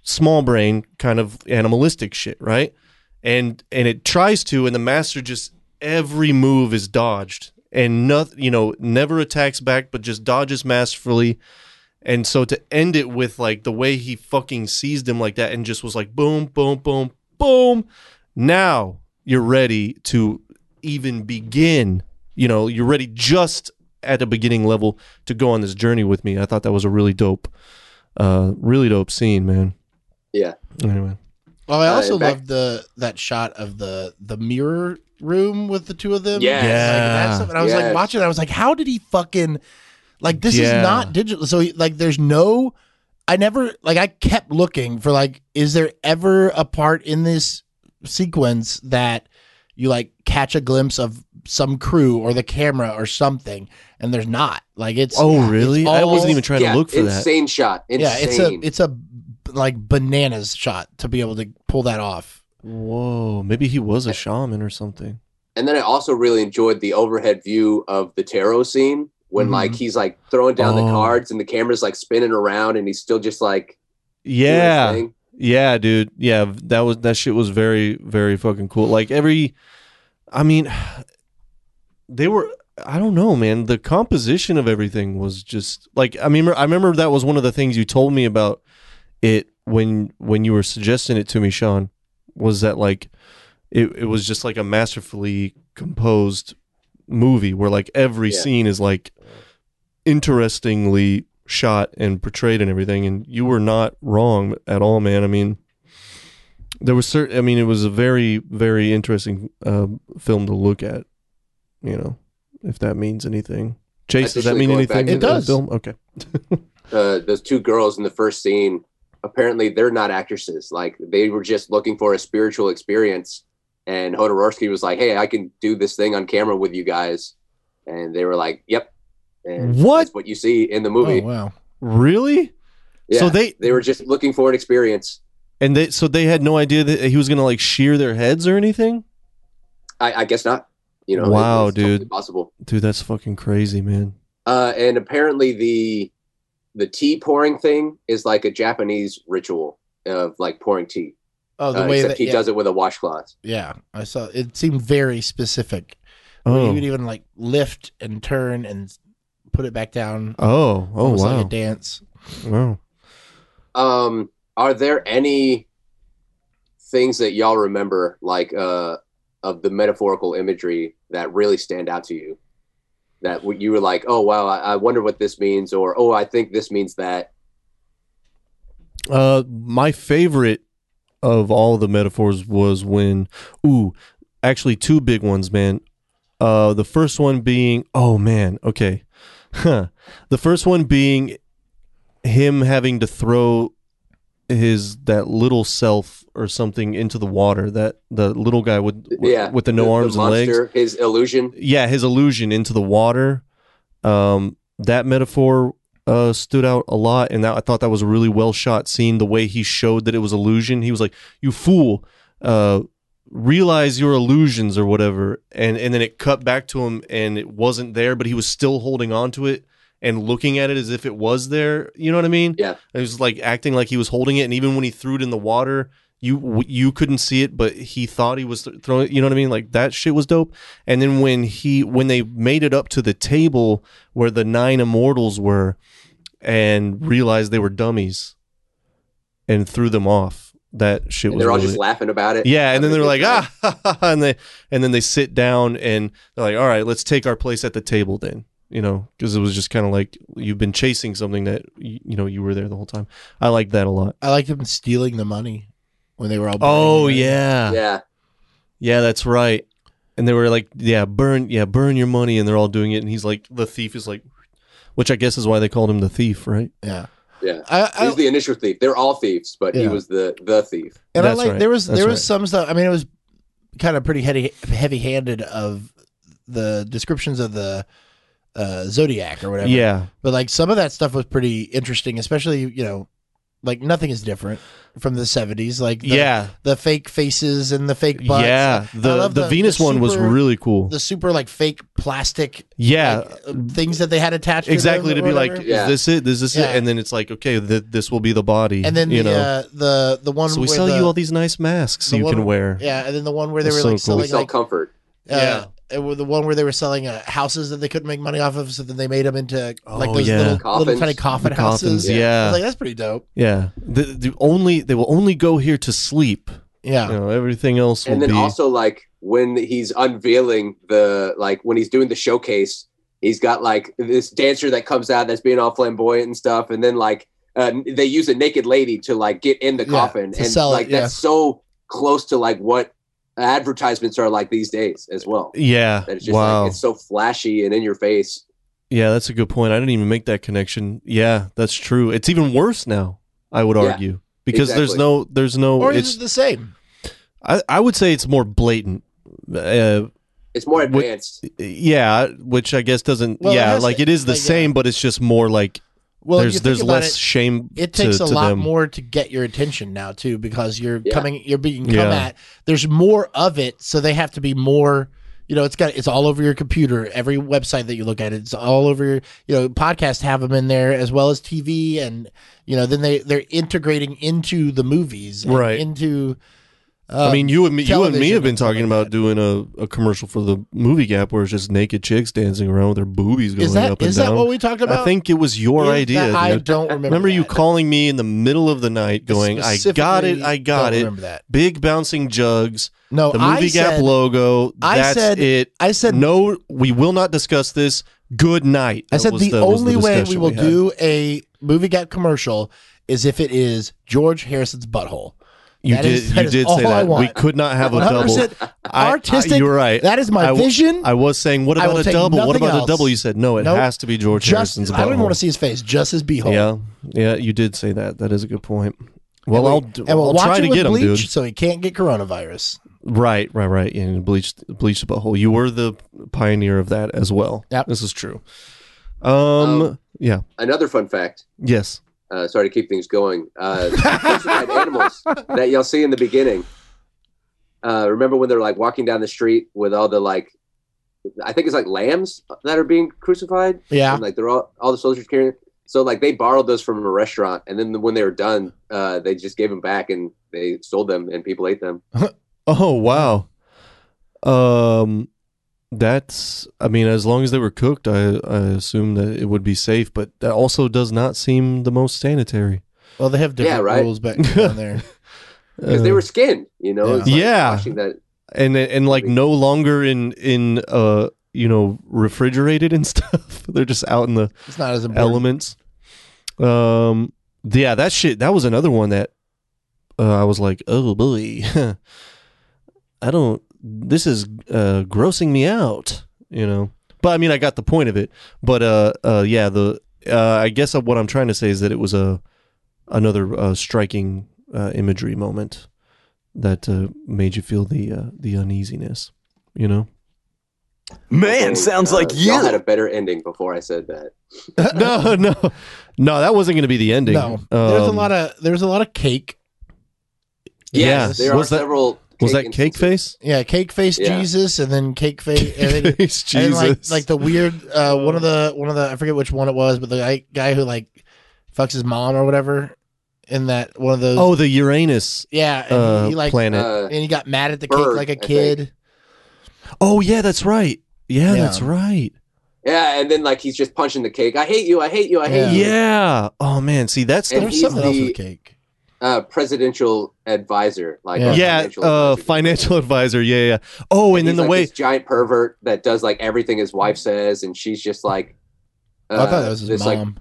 Small brain kind of animalistic shit, right? And and it tries to, and the master just every move is dodged, and nothing, you know, never attacks back, but just dodges masterfully. And so to end it with like the way he fucking seized him like that, and just was like boom, boom, boom, boom. Now you're ready to even begin. You know, you're ready just at a beginning level to go on this journey with me. I thought that was a really dope, uh, really dope scene, man. Yeah. Anyway, Well, I Uh, also in fact- loved the that shot of the the mirror room with the two of them. Yes. Like, that Yeah. stuff. And I was like watching. it, I was like, how did he fucking like this Yeah. is not digital. So he, like, there's no. I never like. I kept looking for like, is there ever a part in this sequence that you like catch a glimpse of some crew or the camera or something, and there's not. Like it's oh it's really? I wasn't even trying yeah, to look for that. insane shot. Insane. Yeah, it's a it's a like bananas shot to be able to pull that off. Whoa, maybe he was a shaman or something. and then I also really enjoyed the overhead view of the tarot scene when Mhm. like he's like throwing down Mm-hmm. Oh. the cards and the camera's like spinning around and he's still just like Yeah, thing. Yeah, dude. Yeah, that was that shit was very, very fucking cool. Like every, I mean, they were. I don't know, man. The composition of everything was just like I mean, I remember that was one of the things you told me about it when when you were suggesting it to me, Sean. Was that like it? It was just like a masterfully composed movie where like every Yeah. scene is like interestingly shot and portrayed and everything and you were not wrong at all man. I mean there was certain i mean it was a very very interesting uh, film to look at you know if that means anything. Chase does that mean anything It does. film? okay. Uh, those two girls in the first scene apparently they're not actresses. Like they were just looking for a spiritual experience and Jodorowsky was like hey i can do this thing on camera with you guys. And they were like yep and What? that's what you see in the movie Oh wow. really yeah, so they they were just looking for an experience and they so they had no idea that he was gonna like shear their heads or anything i, I guess not you know Wow, it's totally dude. possible dude that's fucking crazy man Uh, and apparently the the tea pouring thing is like a Japanese ritual of like pouring tea. Oh, the Uh, way that he yeah, does it with a washcloth. Yeah, I saw. It seemed very specific. Oh You would even like lift and turn and put it back down. oh oh almost wow like a dance. wow Um, are there any things that y'all remember, like uh, of the metaphorical imagery that really stand out to you? That w- you were like, oh wow, I, I wonder what this means, or oh, I think this means that. Uh, my favorite of all the metaphors was when, ooh, actually two big ones, man. Uh, the first one being, oh man, okay, huh. The first one being him having to throw his that little self or something into the water. That the little guy with with, Yeah, with the no arms and legs His illusion. yeah, his illusion into the water. Um, that metaphor uh, stood out a lot, and that I thought that was a really well shot scene. The way he showed that it was illusion, he was like, "You fool, uh, realize your illusions or whatever," and and then it cut back to him, and it wasn't there, but he was still holding on to it and looking at it as if it was there. You know what I mean? Yeah. It was like acting like he was holding it, and even when he threw it in the water, you you couldn't see it, but he thought he was th- throwing. You know what I mean? Like that shit was dope. And then when he when they made it up to the table where the nine immortals were, and realized they were dummies, and threw them off. That shit And was they're all really, just laughing about it. yeah, and then they're like, Having ah, and they and then they sit down and they're like, all right, let's take our place at the table then, you know, because it was just kind of like you've been chasing something that you, you know you were there the whole time. I like that a lot. I liked them stealing the money when they were all. Oh burning yeah. yeah, yeah. that's right. And they were like, yeah, burn, yeah, burn your money, and they're all doing it, and he's like, the thief is like, which I guess is why they called him the thief, right? Yeah. Yeah, I, I, he's the initial thief. They're all thieves, but he was the the thief. and I like right. there was That's there was right. some stuff. I mean, it was kind of pretty heavy heavy handed of the descriptions of the uh, zodiac or whatever. Yeah, But like some of that stuff was pretty interesting, especially you know, like nothing is different from the seventies. Like the, yeah, the fake faces and the fake butts. yeah. I The love the, Venus one was really cool. the super like fake plastic yeah, like, uh, things that they had attached exactly. to, To them or be like, whatever. Yeah. is this it? Is this Yeah. it? And then it's like, okay, th- this will be the body. and then you the know. uh, the the one so we where sell the, you all these nice masks you one- can wear. yeah and then the one where they were so like cool. We selling sell like comfort. uh, it was the one where they were selling uh, houses that they couldn't make money off of so then they made them into like Oh, those yeah. little, little Coffins. tiny coffin The houses coffins, I yeah, was like that's pretty dope yeah. The, the only they will only go here to sleep. yeah You know, everything else will and then be. also like when he's unveiling the like when he's doing the showcase he's got like this dancer that comes out that's being all flamboyant and stuff and then like uh, they use a naked lady to like get in the coffin to and sell it, like yeah. that's so close to like what advertisements are like these days as well yeah. that it's just Wow. like it's so flashy and in your face Yeah, that's a good point. I didn't even make that connection. Yeah, that's true. It's even worse now. I would Yeah, argue because there's no, there's no. or is it's. it the same I, I would say it's more blatant. Uh, it's more What- advanced yeah, which I guess doesn't. Well, yeah, like to- it is the like, same, but it's just more like well there's there's less it, shame. it takes to, a to lot them. more to get your attention now too because you're Yeah. coming you're being come Yeah. at there's more of it so they have to be more you know it's got it's all over your computer every website that you look at it's all over your you know podcasts have them in there as well as tv and you know then they they're integrating into the movies Right. into I um, mean, you and me, you and me have been talking about doing a, a commercial for the movie Gap where it's just naked chicks dancing around with their boobies going is that up and is down. Is that what we talked about I think it was your Is idea. that- I don't remember. Remember you calling me in the middle of the night, going, "I got it, I got it." Remember that? Big bouncing jugs, No, the movie I Gap said, logo. I That's said- it. I said no, we will not discuss this. Good night. I said the, was only way we will had. do a movie gap commercial is if it is George Harrison's butthole. You that did. is- you did say that. We could not have a double. I- artistic. I, you're right. That is my I w- vision. I was saying, what about a double? What about else. a double? You said no. It Nope. has to be George just Harrison's. I don't even want to see his face. Just his beehole. Yeah, yeah, you did say that. That is a good point. Well, and I'll and we'll I'll watch try to with get him, bleach dude. so he can't get coronavirus. Right, right, right. And bleach, bleach the butthole. You were the pioneer of that as well. Yeah, this is true. Um, Um, yeah, another fun fact yes. Uh, sorry to keep things going. Uh, animals that you'll see in the beginning. Uh, remember when they're like walking down the street with all the like, I think it's like lambs that are being crucified. Yeah. And, like they're all all the soldiers carrying. So like they borrowed those from a restaurant, and then when they were done, uh, they just gave them back and they sold them, and people ate them. Oh wow. Um, that's. I mean, as long as they were cooked, I I assume that it would be safe. But that also does not seem the most sanitary. Well, they have different Yeah, right. rules back down there. Because they Uh, were skinned, you know. It's like Yeah. that and and like no longer in in uh you know refrigerated and stuff. They're just out in the It's not as important. elements. Um, yeah, that shit. That was another one that uh, I was like, oh boy, I don't. This is uh, grossing me out, you know. But I mean, I got the point of it. But uh, uh, yeah, the uh, I guess what I'm trying to say is that it was a another uh, striking uh, imagery moment that uh, made you feel the uh, the uneasiness, you know. Man, sounds like Y'all had a better ending before I said that. no, no, no. That wasn't going to be the ending. No, there's a Um, lot of there's a lot of cake. Yeah, Yes, there was are that- several. Was that cake instances. face? Yeah, cake face Yeah. Jesus, and then cake face, and then face And Jesus. like like the weird uh one of the one of the I forget which one it was, but the guy, guy who like fucks his mom or whatever in that one of those oh, the Uranus yeah, and uh, he like planet. Uh, and he got mad at the Bird, cake like a I think. kid. oh, yeah, that's right. Yeah, Yeah. that's right. yeah, and then like he's just punching the cake. I hate you. I hate you. I hate Yeah. you. Yeah. Oh man, see that's And the There's he's something else the- with cake. Uh, presidential advisor, like Yeah. our yeah, financial uh, advisor. financial advisor. Yeah, yeah. Oh, and, then the like way. this giant pervert that does like everything his wife says, and she's just like. Oh, I thought uh, that was his this, like, mom.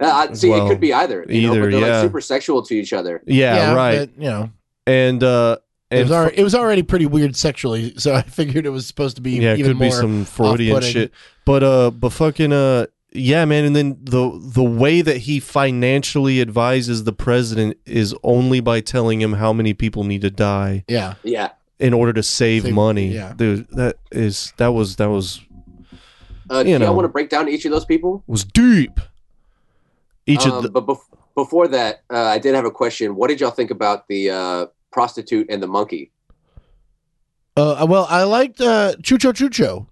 Uh, see, Well, it could be either. You know, either, but they're yeah. like super sexual to each other. Yeah, right. But, you know, and uh, it and was, already, it was already pretty weird sexually, so I figured it was supposed to be yeah, it even could be some Freudian off-putting. shit. But uh, but fucking uh, yeah, man, and then the the way that he financially advises the president is only by telling him how many people need to die Yeah. Yeah. in order to save, Save- money. yeah. Dude, that is that was that was Uh, You do know. y'all want to break down each of those people? was deep. Each Um, of the but bef- before that, uh, I did have a question. What did y'all think about the uh, prostitute and the monkey? Uh, well, I liked uh, Chucho Chucho.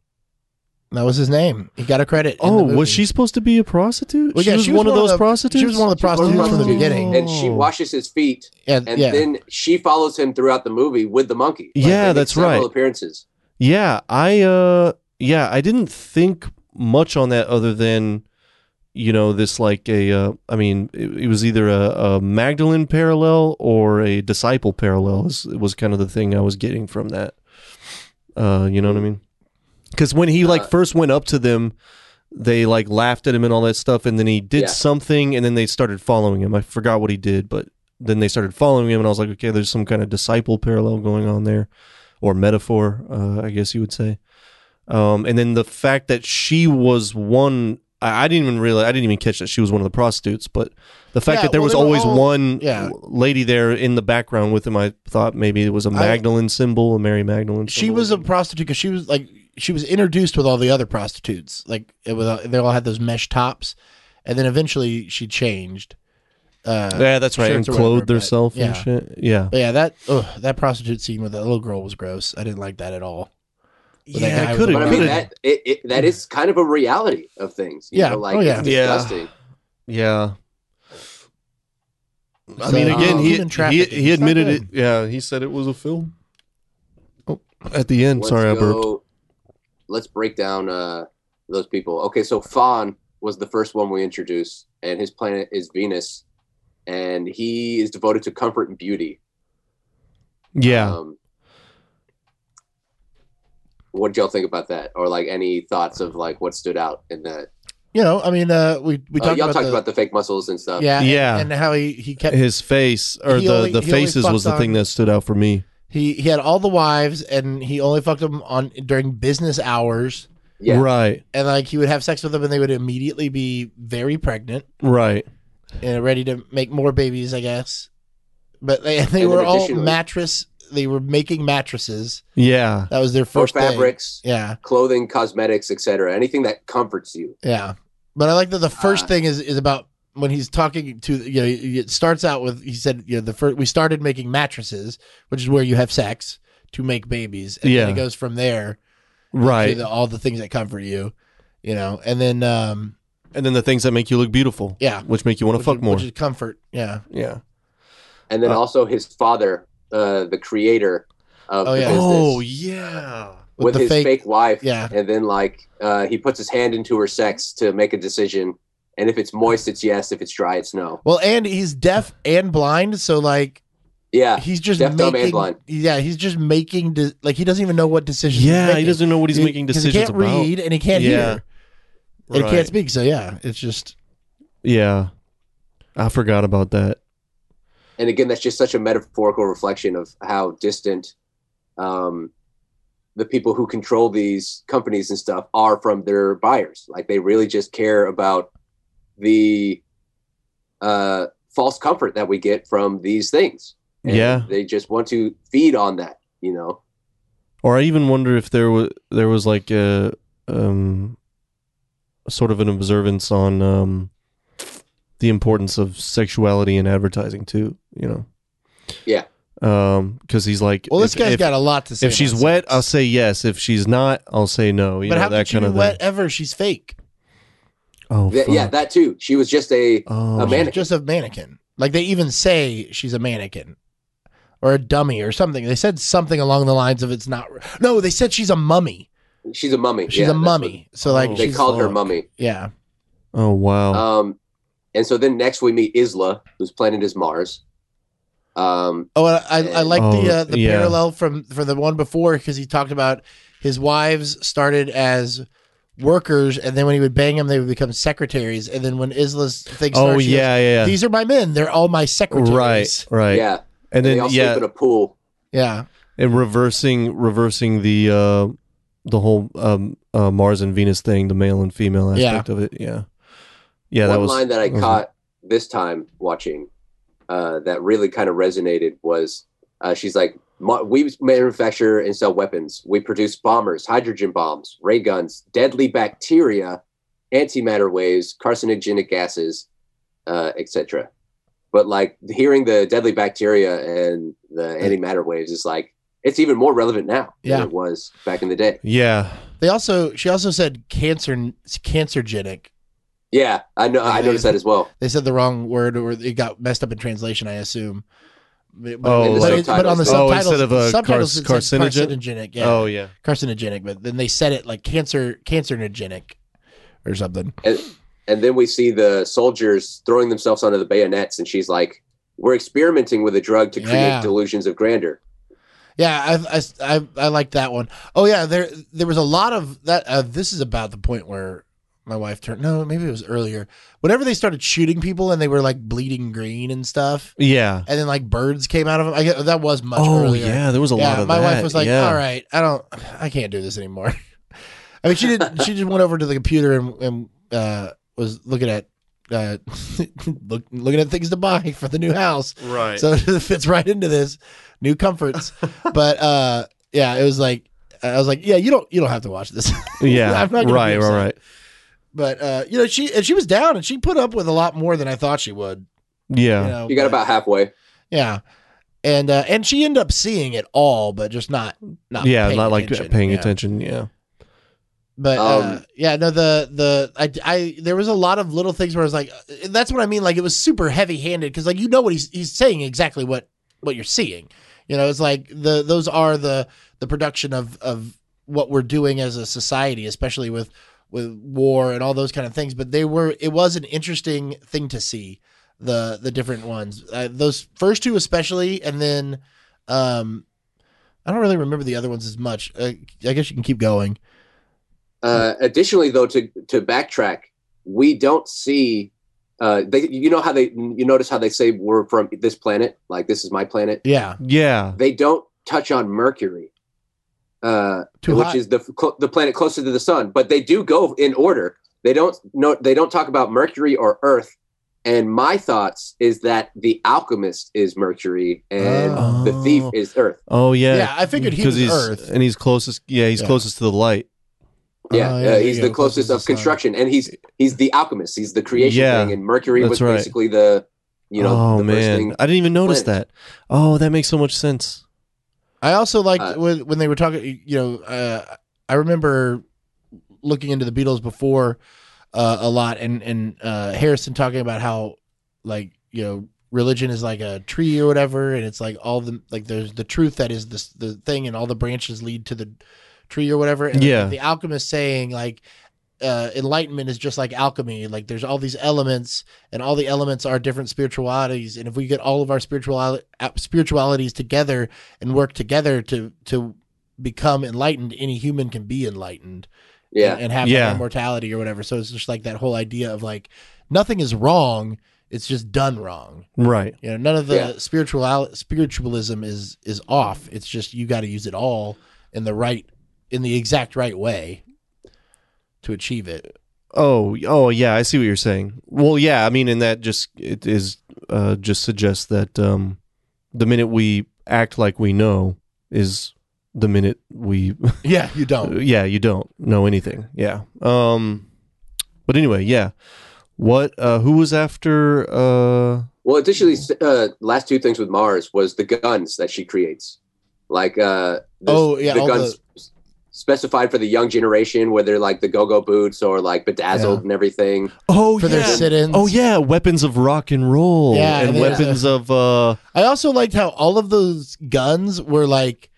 That was his name. He got a credit. in Oh, the was she supposed to be a prostitute? Well, she, yeah, was she was one of one of those the- prostitutes. She was one of the She was prostitutes from the beginning. And she Oh. washes his feet, And, and yeah. then she follows him throughout the movie with the monkey. Like, Yeah, that's several right. Appearances. Yeah, I uh yeah, I didn't think much on that other than you know this like a uh, I mean it, it was either a, a Magdalene parallel or a disciple parallel is was kind of the thing I was getting from that. Uh, you know what I mean? Cuz when he like Uh, first went up to them they like laughed at him and all that stuff and then he did Yeah. something and then they started following him. I forgot what he did, but then they started following him and I was like, okay, there's some kind of disciple parallel going on there or metaphor, uh, I guess you would say. Um, and then the fact that she was one, I, I didn't even realize, I didn't even catch that she was one of the prostitutes, but the fact Yeah, that there well, was always all- one yeah. lady there in the background with him, I thought maybe it was a Magdalene symbol, a Mary Magdalene. she symbol. was a prostitute because she was like she was introduced with all the other prostitutes. Like it was, they all had those mesh tops, and then eventually she changed. Uh, yeah, that's right, and shirts or whatever, clothed herself yeah. and shit. Yeah, But yeah, that ugh, that prostitute scene with that little girl was gross. I didn't like that at all. But yeah, was could a But I mean, could Could've- that it, it, that is kind of a reality of things. you Yeah. know, like Oh, yeah. it's Yeah. disgusting. Yeah. I So, mean, again, um, he he, he admitted it. Yeah, he said it was a film. Oh, at the end, Let's sorry, I burped. Go- Let's break down uh, those people. Okay, so Fon was the first one we introduced, and his planet is Venus, and he is devoted to comfort and beauty. Yeah, Um, what did y'all think about that, or like any thoughts of like what stood out in that? You know, I mean, uh, we we Uh, talked y'all about talked the, about the fake muscles and stuff. yeah, and- Yeah. and, how he he kept his face or the only- the faces was the fucked thing that stood out for me. He he had all the wives, and he only fucked them on during business hours, yeah. Right, and like he would have sex with them, and they would immediately be very pregnant right. and ready to make more babies, I guess. But they they And then were all additionally- mattress. They were making mattresses. Yeah, That was their Or first thing. fabrics, Yeah, clothing, cosmetics, etc. Anything that comforts you. yeah. But I like that the first Uh, thing is is about when he's talking to you know it starts out with he said you know the first we started making mattresses, which is where you have sex to make babies, and Yeah. then it goes from there to right. the, all the things that comfort you, you know, and then um and then the things that make you look beautiful. yeah, which make you want to fuck is, more. which is comfort. Yeah, yeah. And then Uh, also his father, uh, the creator of Oh, the yeah. business, Oh yeah. with, with, his fake, fake, wife. yeah. And then like uh, he puts his hand into her sex to make a decision. And if it's moist, it's yes. If it's dry, it's no. Well, and he's deaf and blind, so like Yeah. he's just Deaf, dumb, and making. blind. Yeah, he's just making. De- like he doesn't even know what decisions. Yeah, he's he doesn't know what he's making decisions He can't about. read and he can't Yeah. hear and he can't speak. So yeah, it's just Yeah, I forgot about that. And again, that's just such a metaphorical reflection of how distant um, the people who control these companies and stuff are from their buyers. Like they really just care about the uh, false comfort that we get from these things. And Yeah. They just want to feed on that, you know? Or I even wonder if there was there was like a um sort of an observance on um the importance of sexuality in advertising too, you know. Yeah. Um cuz he's like well. This if- guy's if, got a lot to say. if she's about wet, sex. I'll say yes. If she's not, I'll say no. You but know how that could she kind be of wet thing. ever? She's fake. Oh, Th- yeah, that too. She was just a oh. a mannequin. Just a mannequin. Like they even say she's a mannequin or a dummy or something. They said something along the lines of it's not. No, they said she's a mummy. she's a mummy. She's Yeah, a that's mummy. So like Oh. They she's, called her mummy. yeah. Oh wow. Um, and so then next we meet Isla, whose planet is Mars. Um, Oh, and I, I like the Oh, uh, the yeah. parallel from from the one before because he talked about his wives started as workers, and then when he would bang them, they would become secretaries, and then when Isla's thing oh started, she yeah, yeah. goes, these are my men. They're all my secretaries. right, right. yeah, And they then all yeah, sleep in a pool. Yeah. and reversing reversing the uh the whole um uh, Mars and Venus thing, the male and female aspect of it. Yeah. Yeah, One that was line that I that was- caught this time watching uh, that really kind of resonated was uh, she's like, "Ma- "We manufacture and sell weapons. We produce bombers, hydrogen bombs, ray guns, deadly bacteria, antimatter waves, carcinogenic gases, uh, etc." But like hearing the deadly bacteria and the antimatter waves is like it's even more relevant now Yeah. than it was back in the day. Yeah, They also she also said cancer cancergenic. Yeah, I know. I Yeah. noticed that as well. They said the wrong word or it got messed up in translation, I assume. But, Oh, but, it- but on the Oh, subtitles, instead of a subtitles it cars- said carcinogen? carcinogenic, yeah, Oh yeah. carcinogenic. But then they said it like cancer, cancerogenic, or something. and and then we see the soldiers throwing themselves onto the bayonets and she's like we're experimenting with a drug to create Yeah. delusions of grandeur Yeah, I, I, I, I like that one. Oh yeah, there there was a lot of that. Uh, this is about the point where my wife turned. No, maybe it was earlier. Whenever they started shooting people and they were like bleeding green and stuff, Yeah. and then like birds came out of them. I get, that was much Oh earlier. yeah, there was a lot yeah, of my that. wife was like, yeah. "All right, I don't, I can't do this anymore." I mean, she did. She just went over to the computer and, and uh, was looking at uh, look, looking at things to buy for the new house. Right. So it fits right into this new comforts. but uh, yeah, it was like I was like, "Yeah, you don't, you don't have to watch this." yeah. I'm not gonna be right. Right. Right. But uh, you know, she and she was down and she put up with a lot more than I thought she would. Yeah. You know, you got but- about halfway yeah. And uh, and she ended up seeing it all, but just not not yeah. paying Not like attention. paying Yeah. attention. Yeah. But uh, Um, yeah, no, the the I, I there was a lot of little things where I was like, uh, that's what I mean. Like it was super heavy handed because like you know what he's he's saying exactly what what you're seeing. You know, it's like the those are the the production of of what we're doing as a society, especially with with war and all those kind of things. But they were it was an interesting thing to see the the different ones. Uh, those first two especially, and then um, I don't really remember the other ones as much. Uh, I guess you can keep going. uh, additionally though to to backtrack we don't see uh, they, you know how they you notice how they say we're from this planet like this is my planet Yeah, Yeah. they don't touch on mercury uh, Too which hot. is the cl- the planet closer to the sun but they do go in order they don't no they don't talk about mercury or earth and my thoughts is that the alchemist is mercury and Oh. the thief is earth Oh yeah. Yeah, I figured he was he's Earth. and he's closest. Yeah, he's Yeah. closest to the light. yeah, Oh, uh, he's you the go, closest of to the sun. construction and he's he's the alchemist he's the creation Yeah, thing and mercury was right. basically the you know oh the first man, thing I didn't even notice planet. that. Oh, that makes so much sense. I also liked Uh, when when they were talking. You know, uh, I remember looking into the Beatles before uh, a lot, and and uh, Harrison talking about how like you know religion is like a tree or whatever, and it's like all the like there's the truth that is the the thing, and all the branches lead to the tree or whatever. And Yeah. the alchemist saying like. Uh, enlightenment is just like alchemy. Like there's all these elements, and all the elements are different spiritualities. And if we get all of our spiritual spiritualities together, and work together to to become enlightened any human can be enlightened yeah and, and have Yeah. immortality or whatever so it's just like that whole idea of like nothing is wrong it's just done wrong Right. you know none of the Yeah. spiritual spiritualism is is off it's just you got to use it all in the right in the exact right way to achieve it Oh, oh yeah, I see what you're saying. Well, yeah, I mean, and that just it is uh, just suggests that um, the minute we act like we know is the minute we yeah you don't yeah you don't know anything. Yeah. Um, but anyway, yeah. What? Uh, who was after? Uh, well additionally uh last two things with mars was the guns that she creates like uh the, Oh, yeah, the all guns specified for the young generation where they're like the go-go boots or like bedazzled Yeah. and everything oh for yeah. their sit-ins Oh yeah, weapons of rock and roll. Yeah, and and weapons of uh, I also liked how all of those guns were like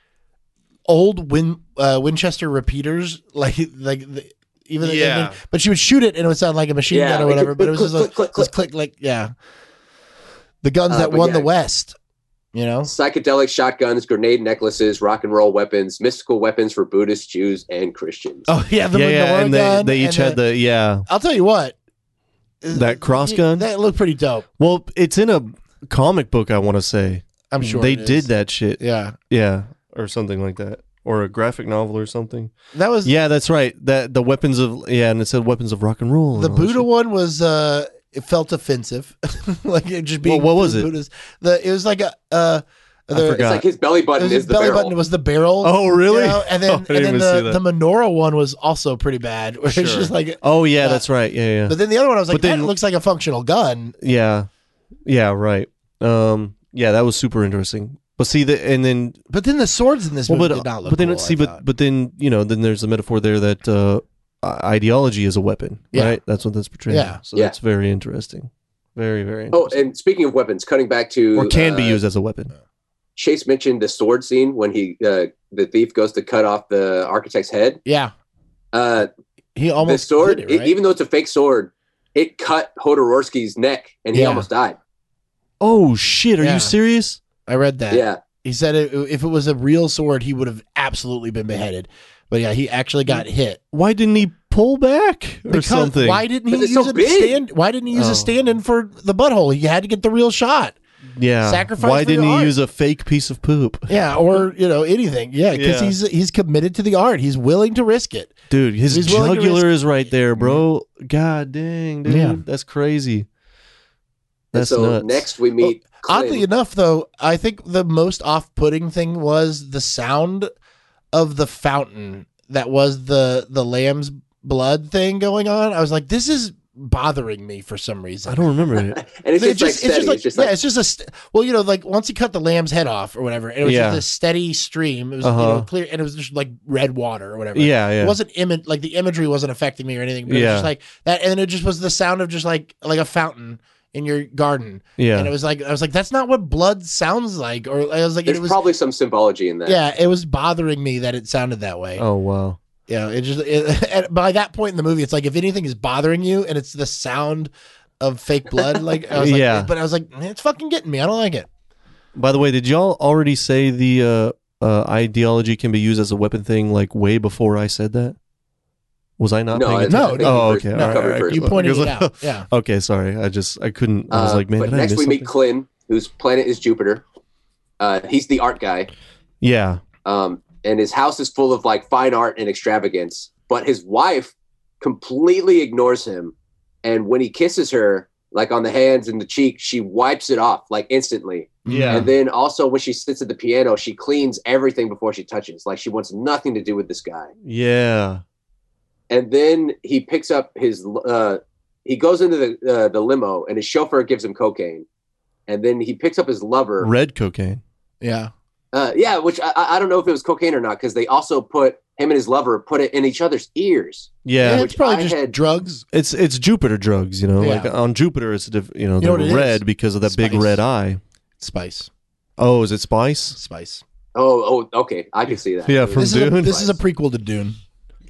old Win uh, Winchester repeaters, like like the, even the- Yeah. but she would shoot it and it would sound like a machine Yeah, gun or whatever. could- But it was click, just like click, just click, click like yeah, the guns Uh, that won yeah. the West. You know, psychedelic shotguns grenade necklaces rock and roll weapons mystical weapons for buddhists jews and christians oh yeah, the yeah, yeah, and they gun they each and had the yeah. I'll tell you what, That cross y- gun? that looked pretty dope. Well, it's in a comic book. I want to say I'm sure they did that shit. Yeah, Yeah, or something like that. or a graphic novel or something. That was Yeah, that's right. That the weapons of yeah, and it said weapons of rock and roll. the and Buddha one was uh it felt offensive. like it just being Well, what was the it? Buddhas. The it was like a uh the, forgot. It's like his belly button was is his belly barrel. button was the barrel. Oh, really? you know? And then Oh, and then the, the menorah one was also pretty bad. Where Sure. it's just like Oh yeah, uh, that's right. Yeah, yeah. but then the other one I was like, But then- that looks like a functional gun. yeah. Yeah, right. Um yeah, that was super interesting. But see the and then But then the swords in this well, movie but did not look but then cool, see but but then, you know, then there's a metaphor there that uh i- ideology is a weapon, Yeah. right? That's what that's portraying. Yeah. So Yeah. that's very interesting. Very very Oh, and speaking of weapons, cutting back to or can be uh, used as a weapon. Chase mentioned the sword scene when he uh, the thief goes to cut off the architect's head. yeah, Uh, he the almost sword, it, right? e- even though it's a fake sword, it cut Jodorowsky's neck and he Yeah. almost died. Oh shit, are Yeah. you serious? I read that. Yeah, He said it, if it was a real sword, he would have absolutely been beheaded. But yeah, he actually got hit. Why didn't he pull back or Because something? why didn't he 'Cause it's use so a big. stand? Why didn't he use Oh. a stand-in for the butthole? He had to get the real shot. yeah. sacrifice Why didn't he art? use a fake piece of poop? Yeah, or you know anything. Yeah, because Yeah. he's he's committed to the art. He's willing to risk it. Dude, his He's jugular is right there, bro. God dang, dude. Yeah. That's crazy. and That's so nuts. next we meet. Clint. Oddly enough, though, I think the most off-putting thing was the sound of the fountain that was the the lamb's blood thing going on. I was like, this is bothering me for some reason. I don't remember it. and it's It just, like steady. It's just yeah, like it's just a st- well, you know, like once he cut the lamb's head off or whatever, it was Yeah. just a steady stream. It was Uh-huh. know clear, and it was just like red water or whatever. Yeah, yeah. It wasn't image like the imagery wasn't affecting me or anything. But it was Yeah. just like that, and it just was the sound of just like like a fountain in your garden, yeah. and it was like I was like that's not what blood sounds like, or I was like there's it was probably some symbology in that. yeah, it was bothering me that it sounded that way. oh wow. Yeah, it just it, and by that point in the movie, it's like if anything is bothering you and it's the sound of fake blood, like I was like, Yeah. but I was like, it's fucking getting me. I don't like it. By the way, did y'all already say the uh, uh, ideology can be used as a weapon thing like way before I said that? Was I not No, paying I- attention? No, no. Oh, okay. first- All right, covered all right. You pointed it out. Yeah. Okay, sorry. I just I couldn't. I was Uh, like, man, but did I next miss we meet something? Clint, whose planet is Jupiter. Uh, he's the art guy. Yeah. um, and his house is full of like fine art and extravagance. But his wife completely ignores him, and when he kisses her, like on the hands and the cheek, she wipes it off like instantly. Yeah. And then also when she sits at the piano, she cleans everything before she touches. Like she wants nothing to do with this guy. Yeah. And then he picks up his. Uh, he goes into the uh, the limo, and his chauffeur gives him cocaine. And then he picks up his lover. Red cocaine. Yeah. Uh, yeah, which I, I I don't know if it was cocaine or not because they also put him and his lover put it in each other's ears. Yeah, Yeah. it's probably I just had- drugs. It's it's Jupiter drugs, you know. Yeah. Like on Jupiter, it's diff, you know You know they're what it is? red because of that big red eye. Spice. Oh, is it spice? Spice. Oh, oh, okay, I can see that. Yeah, from was- This is, a, Dune? this is a prequel to Dune.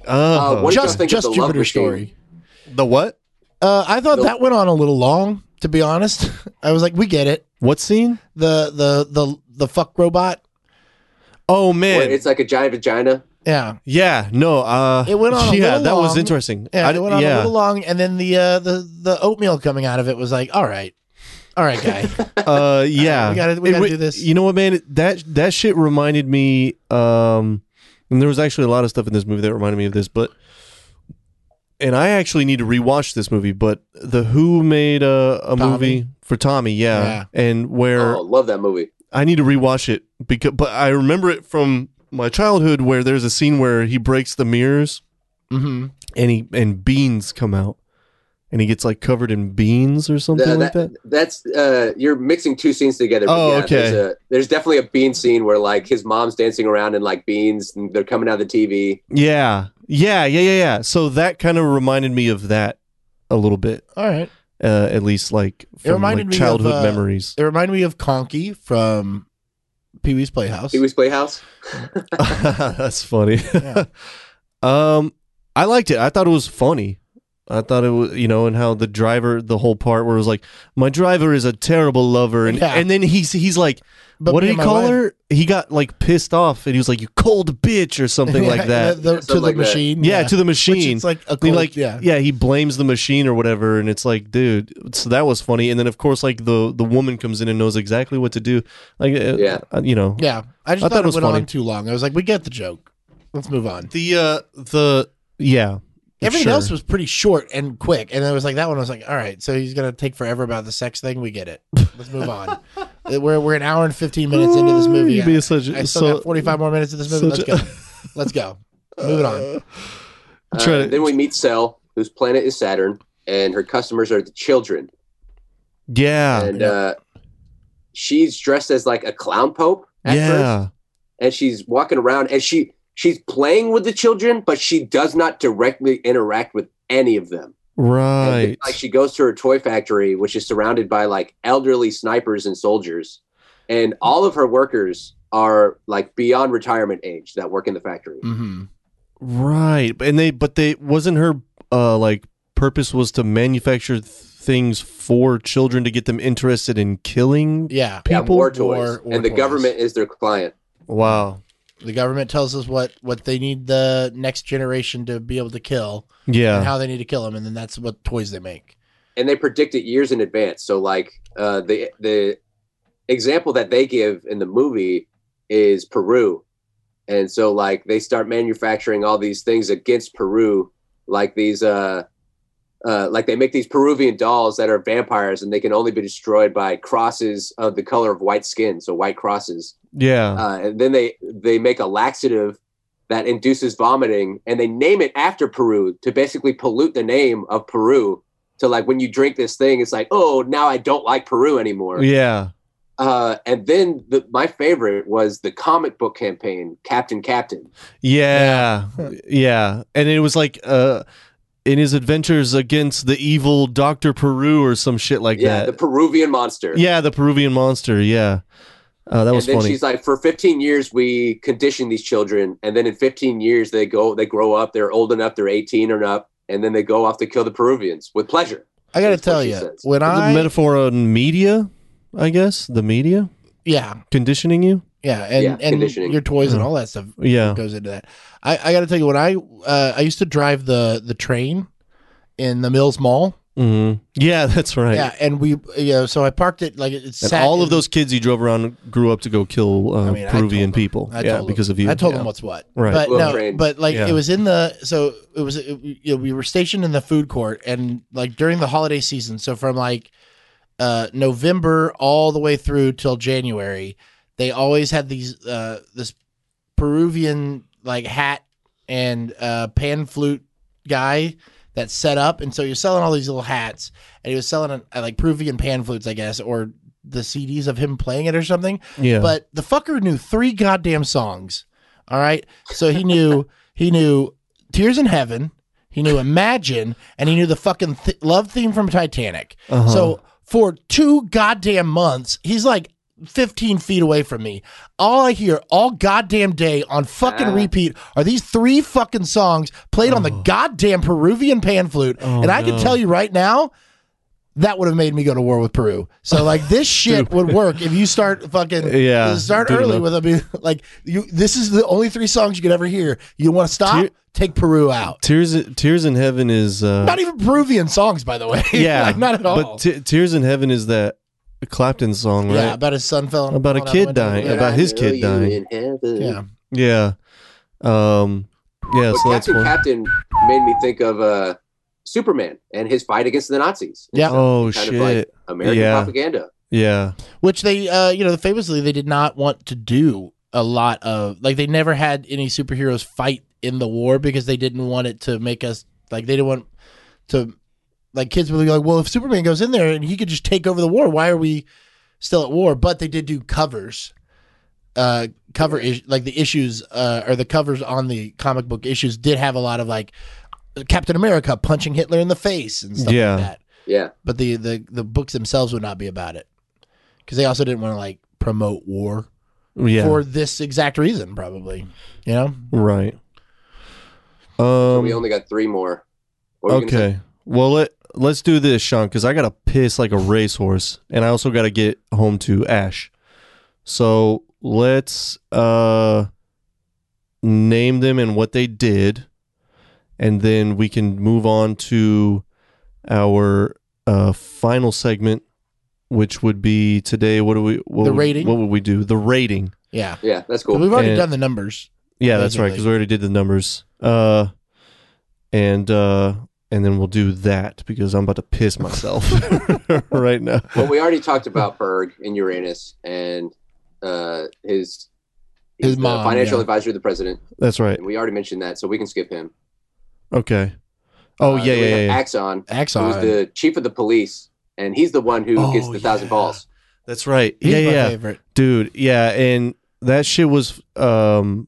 Oh, Uh, what did y'all Just of just the Jupiter story. the what? Uh, I thought The- that went on a little long, to be honest. I was like, we get it. What scene? The the the the fuck robot. Oh where man, it's like a giant vagina. Yeah. yeah, no, uh, It went on a Yeah, little that was interesting. Yeah, I it went on yeah. a little long, and then the uh, the the oatmeal coming out of it was like, all right, all right, guy. uh, yeah, we gotta- we gotta re- do this. You know what, man? That that shit reminded me. Um, and there was actually a lot of stuff in this movie that reminded me of this, but. And I actually need to rewatch this movie, but the Who made a, a Tommy. movie for Tommy, yeah, Yeah. and where Oh, love that movie. I need to rewatch it because, but I remember it from my childhood where there's a scene where he breaks the mirrors hmm and he and beans come out, and he gets like covered in beans or something Th- like that. That's uh, you're mixing two scenes together. Oh, yeah, okay. There's, a, there's definitely a bean scene where like his mom's dancing around in like beans, and they're coming out of the TV. Yeah, yeah, yeah, yeah, yeah. So that kind of reminded me of that a little bit, All right. uh, at least like from reminded like, me of, childhood uh, memories. It reminded me of Conky from Pee Wee's Playhouse. Pee Wee's Playhouse. That's funny. Yeah. um, I liked it. I thought it was funny. I thought it was, you know, and how the driver, the whole part where it was like, my driver is a terrible lover, and Yeah. and then he's he's like, But what me did he and my call wife- her? He got like pissed off, and he was like, you cold bitch or something like that. The- the- Yeah, to something the like that. machine. yeah, to the Which machine. it's like a He cold, like yeah. yeah. he blames the machine or whatever, and it's like, dude, so that was funny. And then of course, like the the woman comes in and knows exactly what to do. Like, uh, Yeah. uh, you know, Yeah, I just I thought, thought it it was went funny. on too long. I was like, we get the joke. Let's move on. the uh the yeah. Everything sure. else was pretty short and quick, and it was like that one I was like, all right, so he's gonna take forever about the sex thing. We get it. Let's move on. Uh, we're we're an hour and fifteen minutes into this movie. You'd be I, such- I still so- got forty five more minutes of this movie. Let's such go. a- Let's go. Moving on. Uh, Try to- then we meet Sel, whose planet is Saturn, and her customers are the children. yeah, and uh, she's dressed as like a clown pope at yeah. first, and she's walking around and she she's playing with the children, but she does not directly interact with any of them. And then, Right. like she goes to her toy factory, which is surrounded by like elderly snipers and soldiers, and all of her workers are like beyond retirement age that work in the factory. hmm Right. And they but they wasn't her uh like purpose was to manufacture th- things for children to get them interested in killing. Yeah. Yeah, People- war toys, war- war and the toys. government is their client. Wow. The government tells us what what they need the next generation to be able to kill Yeah. and how they need to kill them, and then that's what toys they make. and they predict it years in advance. So like uh, the the example that they give in the movie is Peru, and so like they start manufacturing all these things against Peru, like these uh, uh, like they make these Peruvian dolls that are vampires and they can only be destroyed by crosses of the color of white skin, so white crosses. yeah. Uh, and then they they make a laxative that induces vomiting, and they name it after Peru to basically pollute the name of Peru. to like when you drink this thing, it's like, oh, now I don't like Peru anymore. yeah. Uh, and then the, my favorite was the comic book campaign, Captain Captain. Yeah. Yeah. And it was like uh in his adventures against the evil Dr. Peru or some shit like that. yeah, the. Peruvian monster. yeah, the Peruvian monster. Yeah. Uh, that and was then funny. she's like, for 15 years we condition these children, and then in 15 years they go, they grow up, they're old enough, they're 18 or up, and then they go off to kill the Peruvians with pleasure. I got to tell you, says. when the I metaphor on media, I guess. The media yeah conditioning you. Yeah and Yeah, and your toys and all that stuff Yeah. goes into that. I, I got to tell you, when I uh, I used to drive the the train in the Mills Mall. hmm Yeah, that's right. Yeah, and we you know, so I parked it like it's And all in- of those kids you drove around grew up to go kill uh, I mean, Peruvian told people. I yeah, told because them. of you. I told yeah. them what's what. Right. But Little no, train. but like Yeah. it was in the so it was it, you know, we were stationed in the food court and like during the holiday season. So from like uh November all the way through till January, they always had these uh this Peruvian like hat and uh pan flute guy that set up and so you're selling all these little hats and he was selling uh, like Peruvian pan flutes I guess or the CDs of him playing it or something Yeah. but the fucker knew three goddamn songs. All right. So he knew he knew Tears in Heaven, he knew Imagine, and he knew the fucking th- love theme from Titanic. Uh-huh. So for two goddamn months, he's like 15 feet away from me. All I hear all goddamn day on fucking repeat are these three fucking songs played on the goddamn Peruvian pan flute. Oh, and I can tell you right now, that would have made me go to war with Peru. So like this shit would work if you start fucking Yeah, start early with I mean like you this is the only three songs you could ever hear. You want to stop? Tear- Take Peru out. Tears Tears in Heaven is uh Not even Peruvian songs, by the way. yeah, like, not at all. But Te- Tears in Heaven is that Clapton song, right? yeah, about his son fell About a falling out the kid dying, about his I know kid dying. yeah. Yeah. Um yeah, But so that's Captain one. Captain made me think of uh, Superman and his fight against the Nazis. Yeah. Oh kind shit. of like American Yeah. propaganda. yeah. Which they uh you know, famously they did not want to do a lot of like they never had any superheroes fight in the war because they didn't want it to make us like they didn't want to like kids would be like, well, if Superman goes in there and he could just take over the war, why are we still at war? But they did do covers, uh, cover is- like the issues uh, or the covers on the comic book issues did have a lot of like Captain America punching Hitler in the face and stuff Yeah. like that. Yeah. But the the the books themselves would not be about it because they also didn't want to like promote war Yeah. for this exact reason, probably. You know, right. So Um we only got three more. What were you gonna say? Okay. Well, let let's do this, Sean, because I gotta piss like a racehorse, and I also gotta get home to Ash. So let's uh name them and what they did, and then we can move on to our uh final segment, which would be today. What do we? What The would- rating? What would we do? The rating. Yeah. Yeah, that's cool. We've already And- done the numbers. Yeah, that's right. Because we already did the numbers. Uh, and uh, and then we'll do that because I'm about to piss myself right now. Well, we already talked about Berg and Uranus and uh, his His mom, financial yeah. advisor to the president. That's right. And we already mentioned that, so we can skip him. Okay. Oh Uh, yeah, then yeah, have yeah. Axon, who's the chief of the police, and he's the one who Oh, gets the thousand balls. That's right. He's yeah, my yeah, favorite. dude. Yeah, and that shit was um,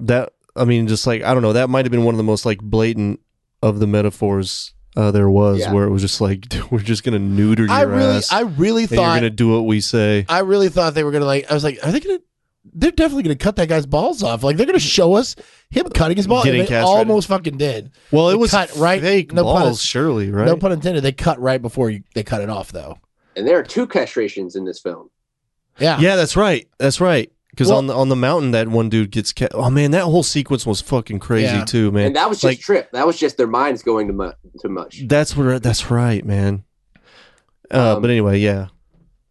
that I mean, just like I don't know, that might have been one of the most like blatant of the metaphors uh, there was, Yeah. where it was just like we're just gonna neuter your I really, ass, I really and you're thought, gonna do what we say. I really thought they were gonna like. I was like, are they gonna? They're definitely gonna cut that guy's balls off. Like they're gonna show us him cutting his balls. Getting And they castrated. almost fucking did. Well, it They was cut right- fake no pun- balls, surely, right? No pun intended. They cut right before you, they cut it off, though. And there are two castrations in this film. Yeah. Yeah, that's right. That's right. Because Well- on the on the mountain, that one dude gets. Ca- oh man, that whole sequence was fucking crazy Yeah. too, man. and that was just like- trip. That was just their minds going to mu- too much. that's what. That's right, man. Uh, Um, but anyway, yeah,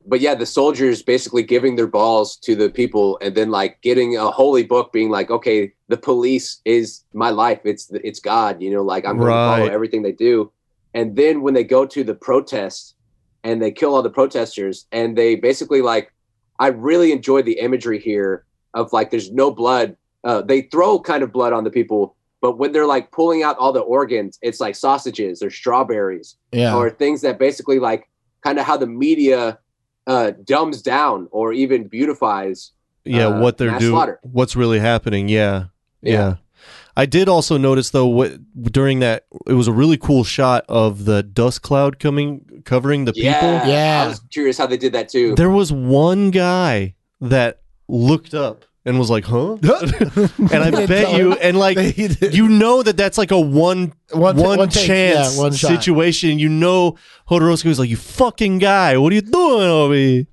But yeah, the soldiers basically giving their balls to the people, and then like getting a holy book, being like, okay, the police is my life. It's it's God. You know, like I'm going to follow everything they do. And then when they go to the protest and they kill all the protesters, and they basically like, I really enjoyed the imagery here of like, there's no blood. Uh, they throw kind of blood on the people, but when they're like pulling out all the organs, it's like sausages or strawberries Yeah. or things that basically like kind of how the media uh, dumbs down or even beautifies. yeah. uh, what they're doing, slaughter. what's really happening? Yeah, yeah, Yeah. I did also notice though, what during that, it was a really cool shot of the dust cloud coming covering the Yeah, people. Yeah. I was curious how they did that too. There was one guy that looked up and was like, "Huh?" and I bet you, and like you know that that's like a one One one, ta- one chance yeah, one situation. You know, Jodorowsky was like, "You fucking guy, what are you doing over here?"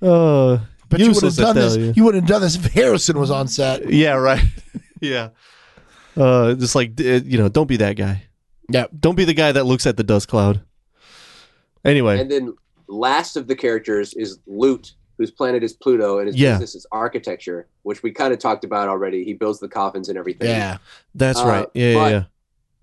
Uh, But you would have done this. you. You, would have done this if Harrison was on set. yeah, right. yeah. Uh, just like you know, don't be that guy. Yeah. Don't be the guy that looks at the dust cloud. Anyway, and then last of the characters is Lut, whose planet is Pluto, and his Yeah. business is architecture, which we kind of talked about already. He builds the coffins and everything. Yeah. that's uh, right. Yeah, yeah, but- yeah.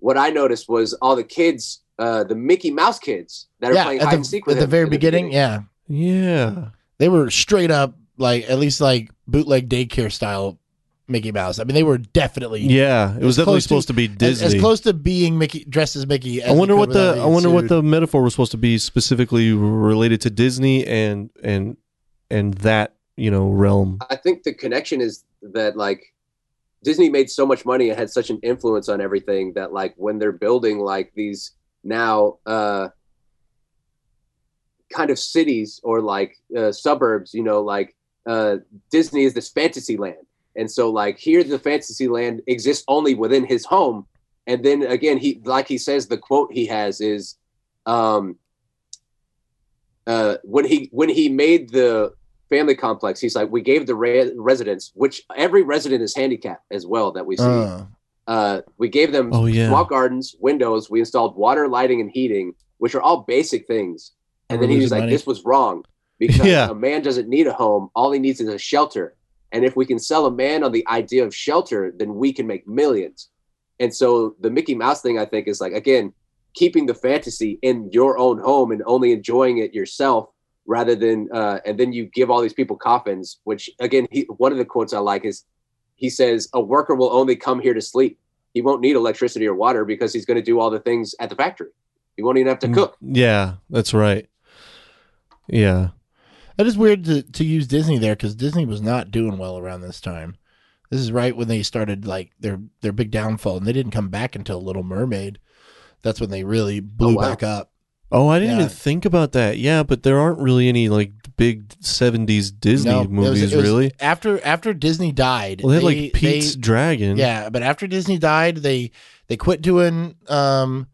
What I noticed was all the kids, uh, the Mickey Mouse kids that are Yeah. playing At hide the, and seek with at the him very in beginning, yeah. Yeah. They were straight up, like, at least like bootleg daycare style Mickey Mouse. I mean, they were definitely Yeah, it was definitely close to- supposed to be Disney. as close to being Mickey dressed as Mickey. As I wonder what the I being wonder what the metaphor was supposed to be specifically related to Disney and and and that you know realm. I think the connection is that like Disney made so much money and had such an influence on everything that like when they're building like these now uh kind of cities or like uh, suburbs, you know, like uh Disney is this fantasy land. And so like here the fantasy land exists only within his home. And then again he like he says the quote he has is um uh when he when he made the family complex he's like we gave the re- residents which every resident is handicapped as well that we see. Uh, Uh, we gave them Oh yeah, small gardens windows. We installed water lighting and heating which are all basic things. And then We're he was like money. this was wrong because Yeah. a man doesn't need a home. All he needs is a shelter and if we can sell a man on the idea of shelter then we can make millions and so the mickey mouse thing i think is like again keeping the fantasy in your own home and only enjoying it yourself rather than uh, and then you give all these people coffins which again he, one of the quotes i like is he says a worker will only come here to sleep he won't need electricity or water because he's going to do all the things at the factory he won't even have to Mm. cook yeah, that's right. Yeah, That is weird to, to use Disney there because Disney was not doing well around this time. This is right when they started like their their big downfall, and they didn't come back until Little Mermaid. That's when they really blew Oh, wow. back up. Oh, I didn't Yeah. even think about that. Yeah, but there aren't really any like big '70s Disney No, it was- movies, it was- really. After after Disney died, Well, they had like Pete's they- Dragon. yeah, but after Disney died, they they quit doing um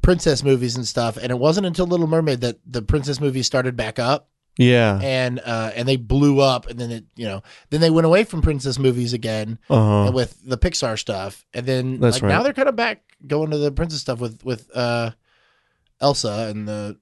princess movies and stuff, and it wasn't until Little Mermaid that the princess movies started back up, Yeah. and uh, and they blew up, and then it you know then they went away from princess movies again Uh huh. with the Pixar stuff, and then That's like right. now they're kind of back going to the princess stuff with with uh, Elsa and the,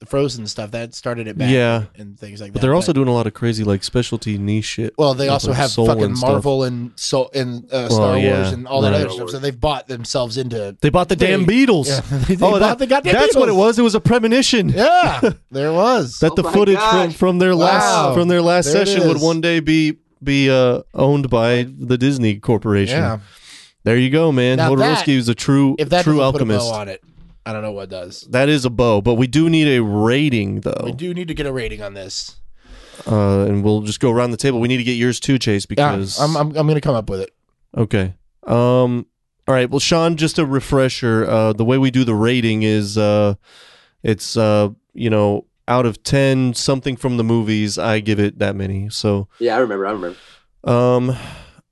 the Frozen stuff that started it back, Yeah. and things like that. But that. they're also doing a lot of crazy like specialty niche shit. well, they with, also like, have Soul fucking and stuff. Marvel and so and uh, Well, Star yeah, Wars and all that right. other stuff. So they've bought themselves into They bought the damn Beatles. Yeah, they, they oh, bought that, the goddamn that's what it Beatles. was. It was a premonition. Yeah, there was. That Oh the my footage from, gosh. from their Wow. last from their last There it session would is. one day be be uh, owned by the Disney Corporation. yeah. There you go, man. Now Jodorowsky that- is a true If that true doesn't put a alchemist. bow on it, I don't know what does. That is a bow, but we do need a rating though. We do need to get a rating on this. Uh, and we'll just go around the table. We need to get yours too, Chase, Yeah, because I'm, I'm I'm gonna come up with it. Okay. Um. All right. Well, Sean, just a refresher. Uh, the way we do the rating is, uh, it's uh, you know, out of ten, something from the movies, I give it that many. So, Yeah, I remember. I remember. um,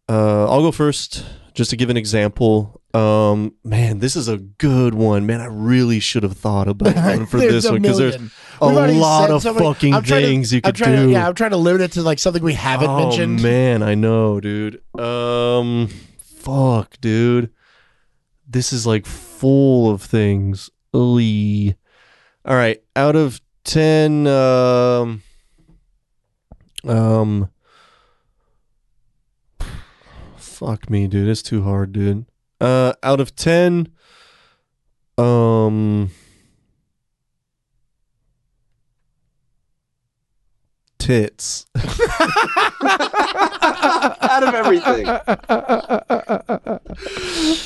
uh, I'll go first, just to give an example. Um, man, this is a good one. Man, I really should have thought about one for this one because there's a lot of so many- fucking I'm to- things you could do. to yeah, I'm trying to limit it to like something we haven't oh, mentioned. man, I know, dude. Um, fuck, dude. This is like full of things. Oy. All right, out of ten, um, um, fuck me, dude. It's too hard, dude. Uh, out of ten, um. Tits. Out of everything. I,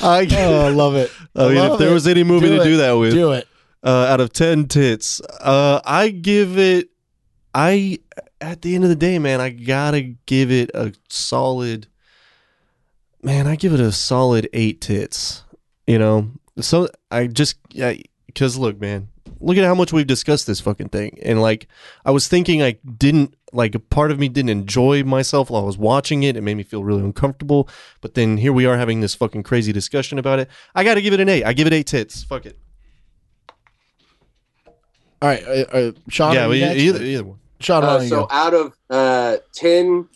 Oh, I love it. I mean, if there it. was any movie Do to it. do that with, Do it. uh, out of 10 tits, uh, I give it, I, at the end of the day, man, I gotta give it a solid, man, I give it a solid eight tits, you know? So I just, yeah, cause look, man, look at how much we've discussed this fucking thing. And like, I was thinking I didn't, like, a part of me didn't enjoy myself while I was watching it. It made me feel really uncomfortable. But then here we are having this fucking crazy discussion about it. I gotta give it an eight. I give it eight tits. Fuck it. All right, uh, uh, Sean. yeah, are well, either, either one. Sean, Uh, so out of uh, ten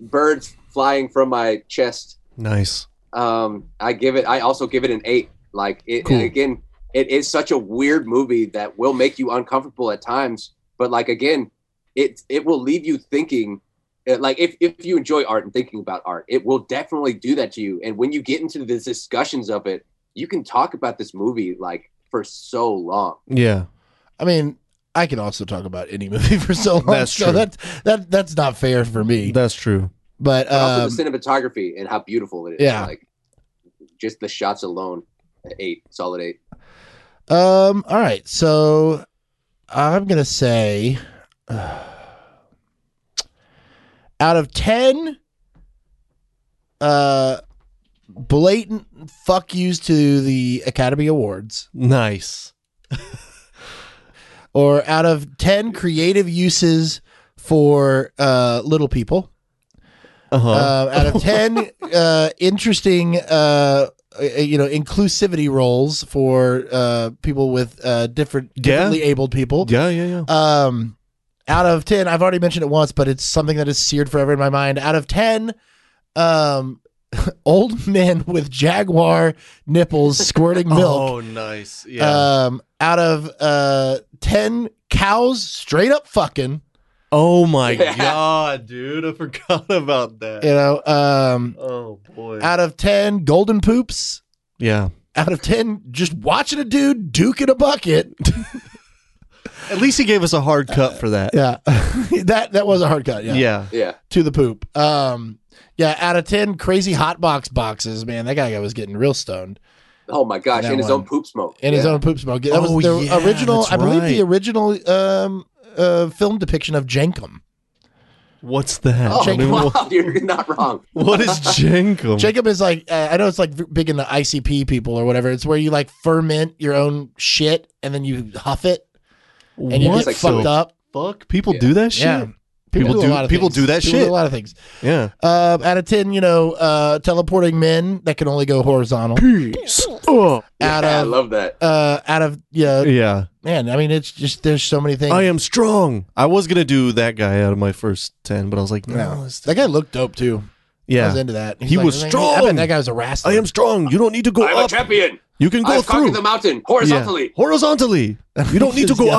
birds flying from my chest, Nice. um, I give it. I also give it an eight. Like it Cool. again, it is such a weird movie that will make you uncomfortable at times. But like again, it it will leave you thinking. uh, Like if, if you enjoy art and thinking about art, it will definitely do that to you. And when you get into the discussions of it, you can talk about this movie like for so long. Yeah. I mean, I can also talk about any movie for so long. That's so true. that's that that's not fair for me. That's true. But But also um, the cinematography and how beautiful it is. yeah. Like just the shots alone, eight, solid eight. um, all right. So I'm gonna say, out of ten, uh, blatant fuck yous to the Academy Awards, Nice. or out of ten creative uses for uh little people. Uh-huh. uh, out of 10 uh, interesting uh, uh, you know inclusivity roles for uh, people with uh, different Yeah. differently abled people yeah, yeah, yeah. um out of 10 i've already mentioned it once but it's something that is seared forever in my mind out of 10 um old men with jaguar nipples squirting milk Oh, nice. Yeah. um out of uh 10 cows straight up fucking oh my Yeah. god, dude. I forgot about that. you know um Oh boy. out of 10 golden poops yeah. out of 10 just watching a dude duke in a bucket At least he gave us a hard cut for that. yeah that that was a hard cut yeah, Yeah. Yeah. to the poop um yeah out of 10 crazy hot box boxes man that guy was getting real stoned Oh my gosh, That in his one. own poop smoke. in his own poop smoke that was Oh, the yeah, original i believe the original um uh film depiction of jenkem What's that? Oh I mean, wow, wha- you're not wrong. what is Jenkem? Jacob is like uh, I know it's like big in the ICP people or whatever. It's where you like ferment your own shit and then you huff it and you what get like fucked so- up. fuck? People Yeah. do that shit? Yeah. People a do- lot of people things. do that People shit. a lot of things. Yeah. Uh, out of ten, you know, uh, teleporting men that can only go horizontal. Oh. Out Yeah, I love that. uh, out of yeah, Yeah. man. I mean, it's just there's so many things. I am strong. I was gonna do that guy out of my first ten, but I was like, no. No. That guy looked dope too. Yeah, I was into that. He was I bet strong. that guy was a wrestler. I am strong. You don't need to go I'm a up. champion. You can go I've through the mountain horizontally. Yeah. Horizontally. You don't need to go Yes.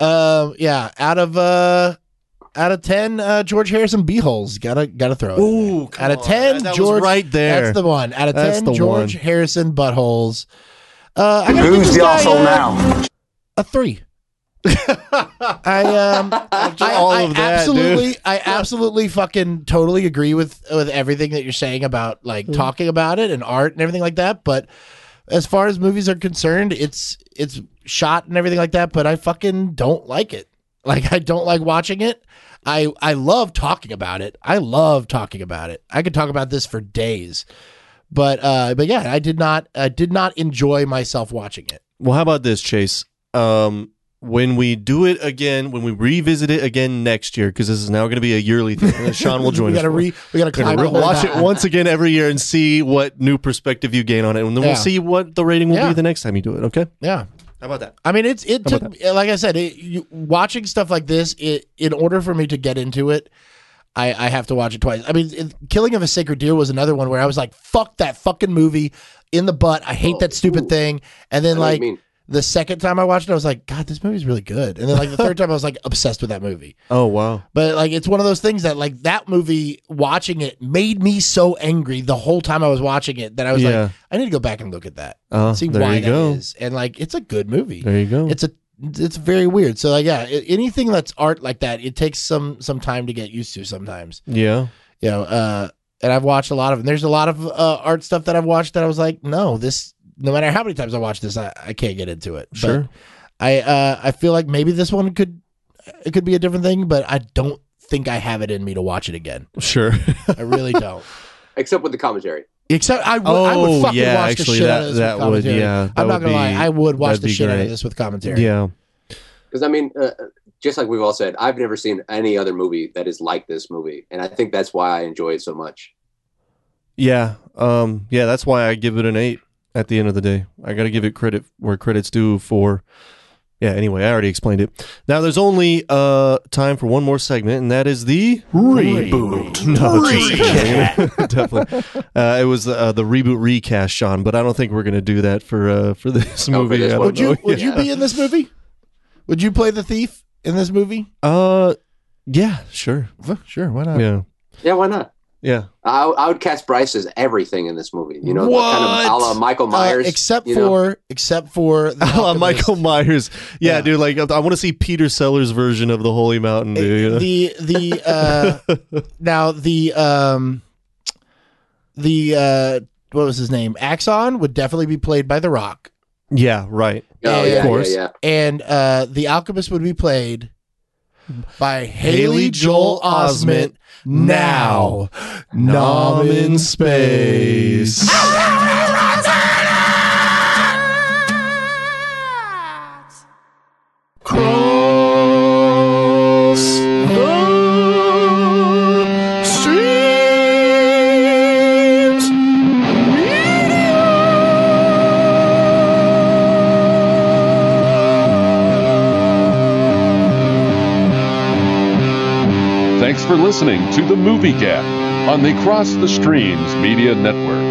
up. Um, yeah. Out of uh, out of ten, uh, George Harrison beeholes. Gotta gotta throw it. Ooh, come out of on. ten, That- that was George. right there. That's the one. Out of That's ten, the George one. Harrison buttholes. Uh, I Who's the asshole uh, now? A three. I um After I, all I of that, absolutely dude. I absolutely fucking totally agree with with everything that you're saying about like Mm. talking about it and art and everything like that. But as far as movies are concerned, it's it's shot and everything like that. But I fucking don't like it. Like I don't like watching it. I I love talking about it. I love talking about it. I could talk about this for days. But uh but yeah, I did not I did not enjoy myself watching it. Well, how about this, Chase? Um, when we do it again, when we revisit it again next year, because this is now going to be a yearly thing, and Sean will join we us. gotta for re we gonna re- watch it once again every year and see what new perspective you gain on it, and then Yeah. we'll see what the rating will Yeah. be the next time you do it. Okay? Yeah. How about that? I mean, it's it How took like I said, it, you, watching stuff like this. It, in order for me to get into it, I, I have to watch it twice. I mean, it, Killing of a Sacred Deer was another one where I was like, "Fuck that fucking movie in the butt." I hate oh, that stupid ooh. thing. And then I know what you like mean. The second time I watched it, I was like, "God, this movie's really good." And then like the third time, I was like obsessed with that movie. Oh wow. But like, it's one of those things that like that movie watching it made me so angry the whole time I was watching it that I was Yeah. like, I need to go back and look at that, Uh, see there why you that go. is. And like, it's a good movie There you go. it's a it's very weird. So like yeah, a- anything that's art like that, it takes some some time to get used to sometimes. yeah. You know, uh and I've watched a lot of them. There's a lot of uh, art stuff that I've watched that I was like, no, this no matter how many times I watch this, I, I can't get into it. But Sure. I uh I feel like maybe this one could it could be a different thing, but I don't think I have it in me to watch it again. Sure. I really don't. Except with the commentary. Except I would, I would Oh, fucking yeah, watch the actually, shit out that- of this that with would- yeah, that I'm not gonna lie, I would watch the be shit out of this with commentary. yeah. Because I mean, uh, just like we've all said, I've never seen any other movie that is like this movie, and I think that's why I enjoy it so much. Yeah. Um. Yeah. That's why I give it an eight. At the end of the day, I got to give it credit where credit's due for. Yeah. Anyway, I already explained it. Now there's only uh time for one more segment, and that is the reboot. No, just kidding. definitely. Uh, it was uh, the reboot recast, Sean, but I don't think we're gonna do that for uh for this No, for movie. this I one. don't Would you know. would you be in this movie? Would you play the thief in this movie? Uh, yeah. Sure. Sure, why not? Yeah. Yeah, why not? Yeah. I, I would cast Bryce as everything in this movie. You know, what? kind of a la Michael Myers. Uh, except you know? for except for A la Michael Myers. Yeah, Yeah. dude. Like, I want to see Peter Sellers' version of the Holy Mountain, dude. you the the uh now the um the uh what was his name axon would definitely be played by the rock yeah. Right. Oh, Of yeah, course. yeah, and uh the alchemist would be played by haley, joel osment now Nom in space. Cross for listening to The Movie Gap on the Cross the Streams Media Network.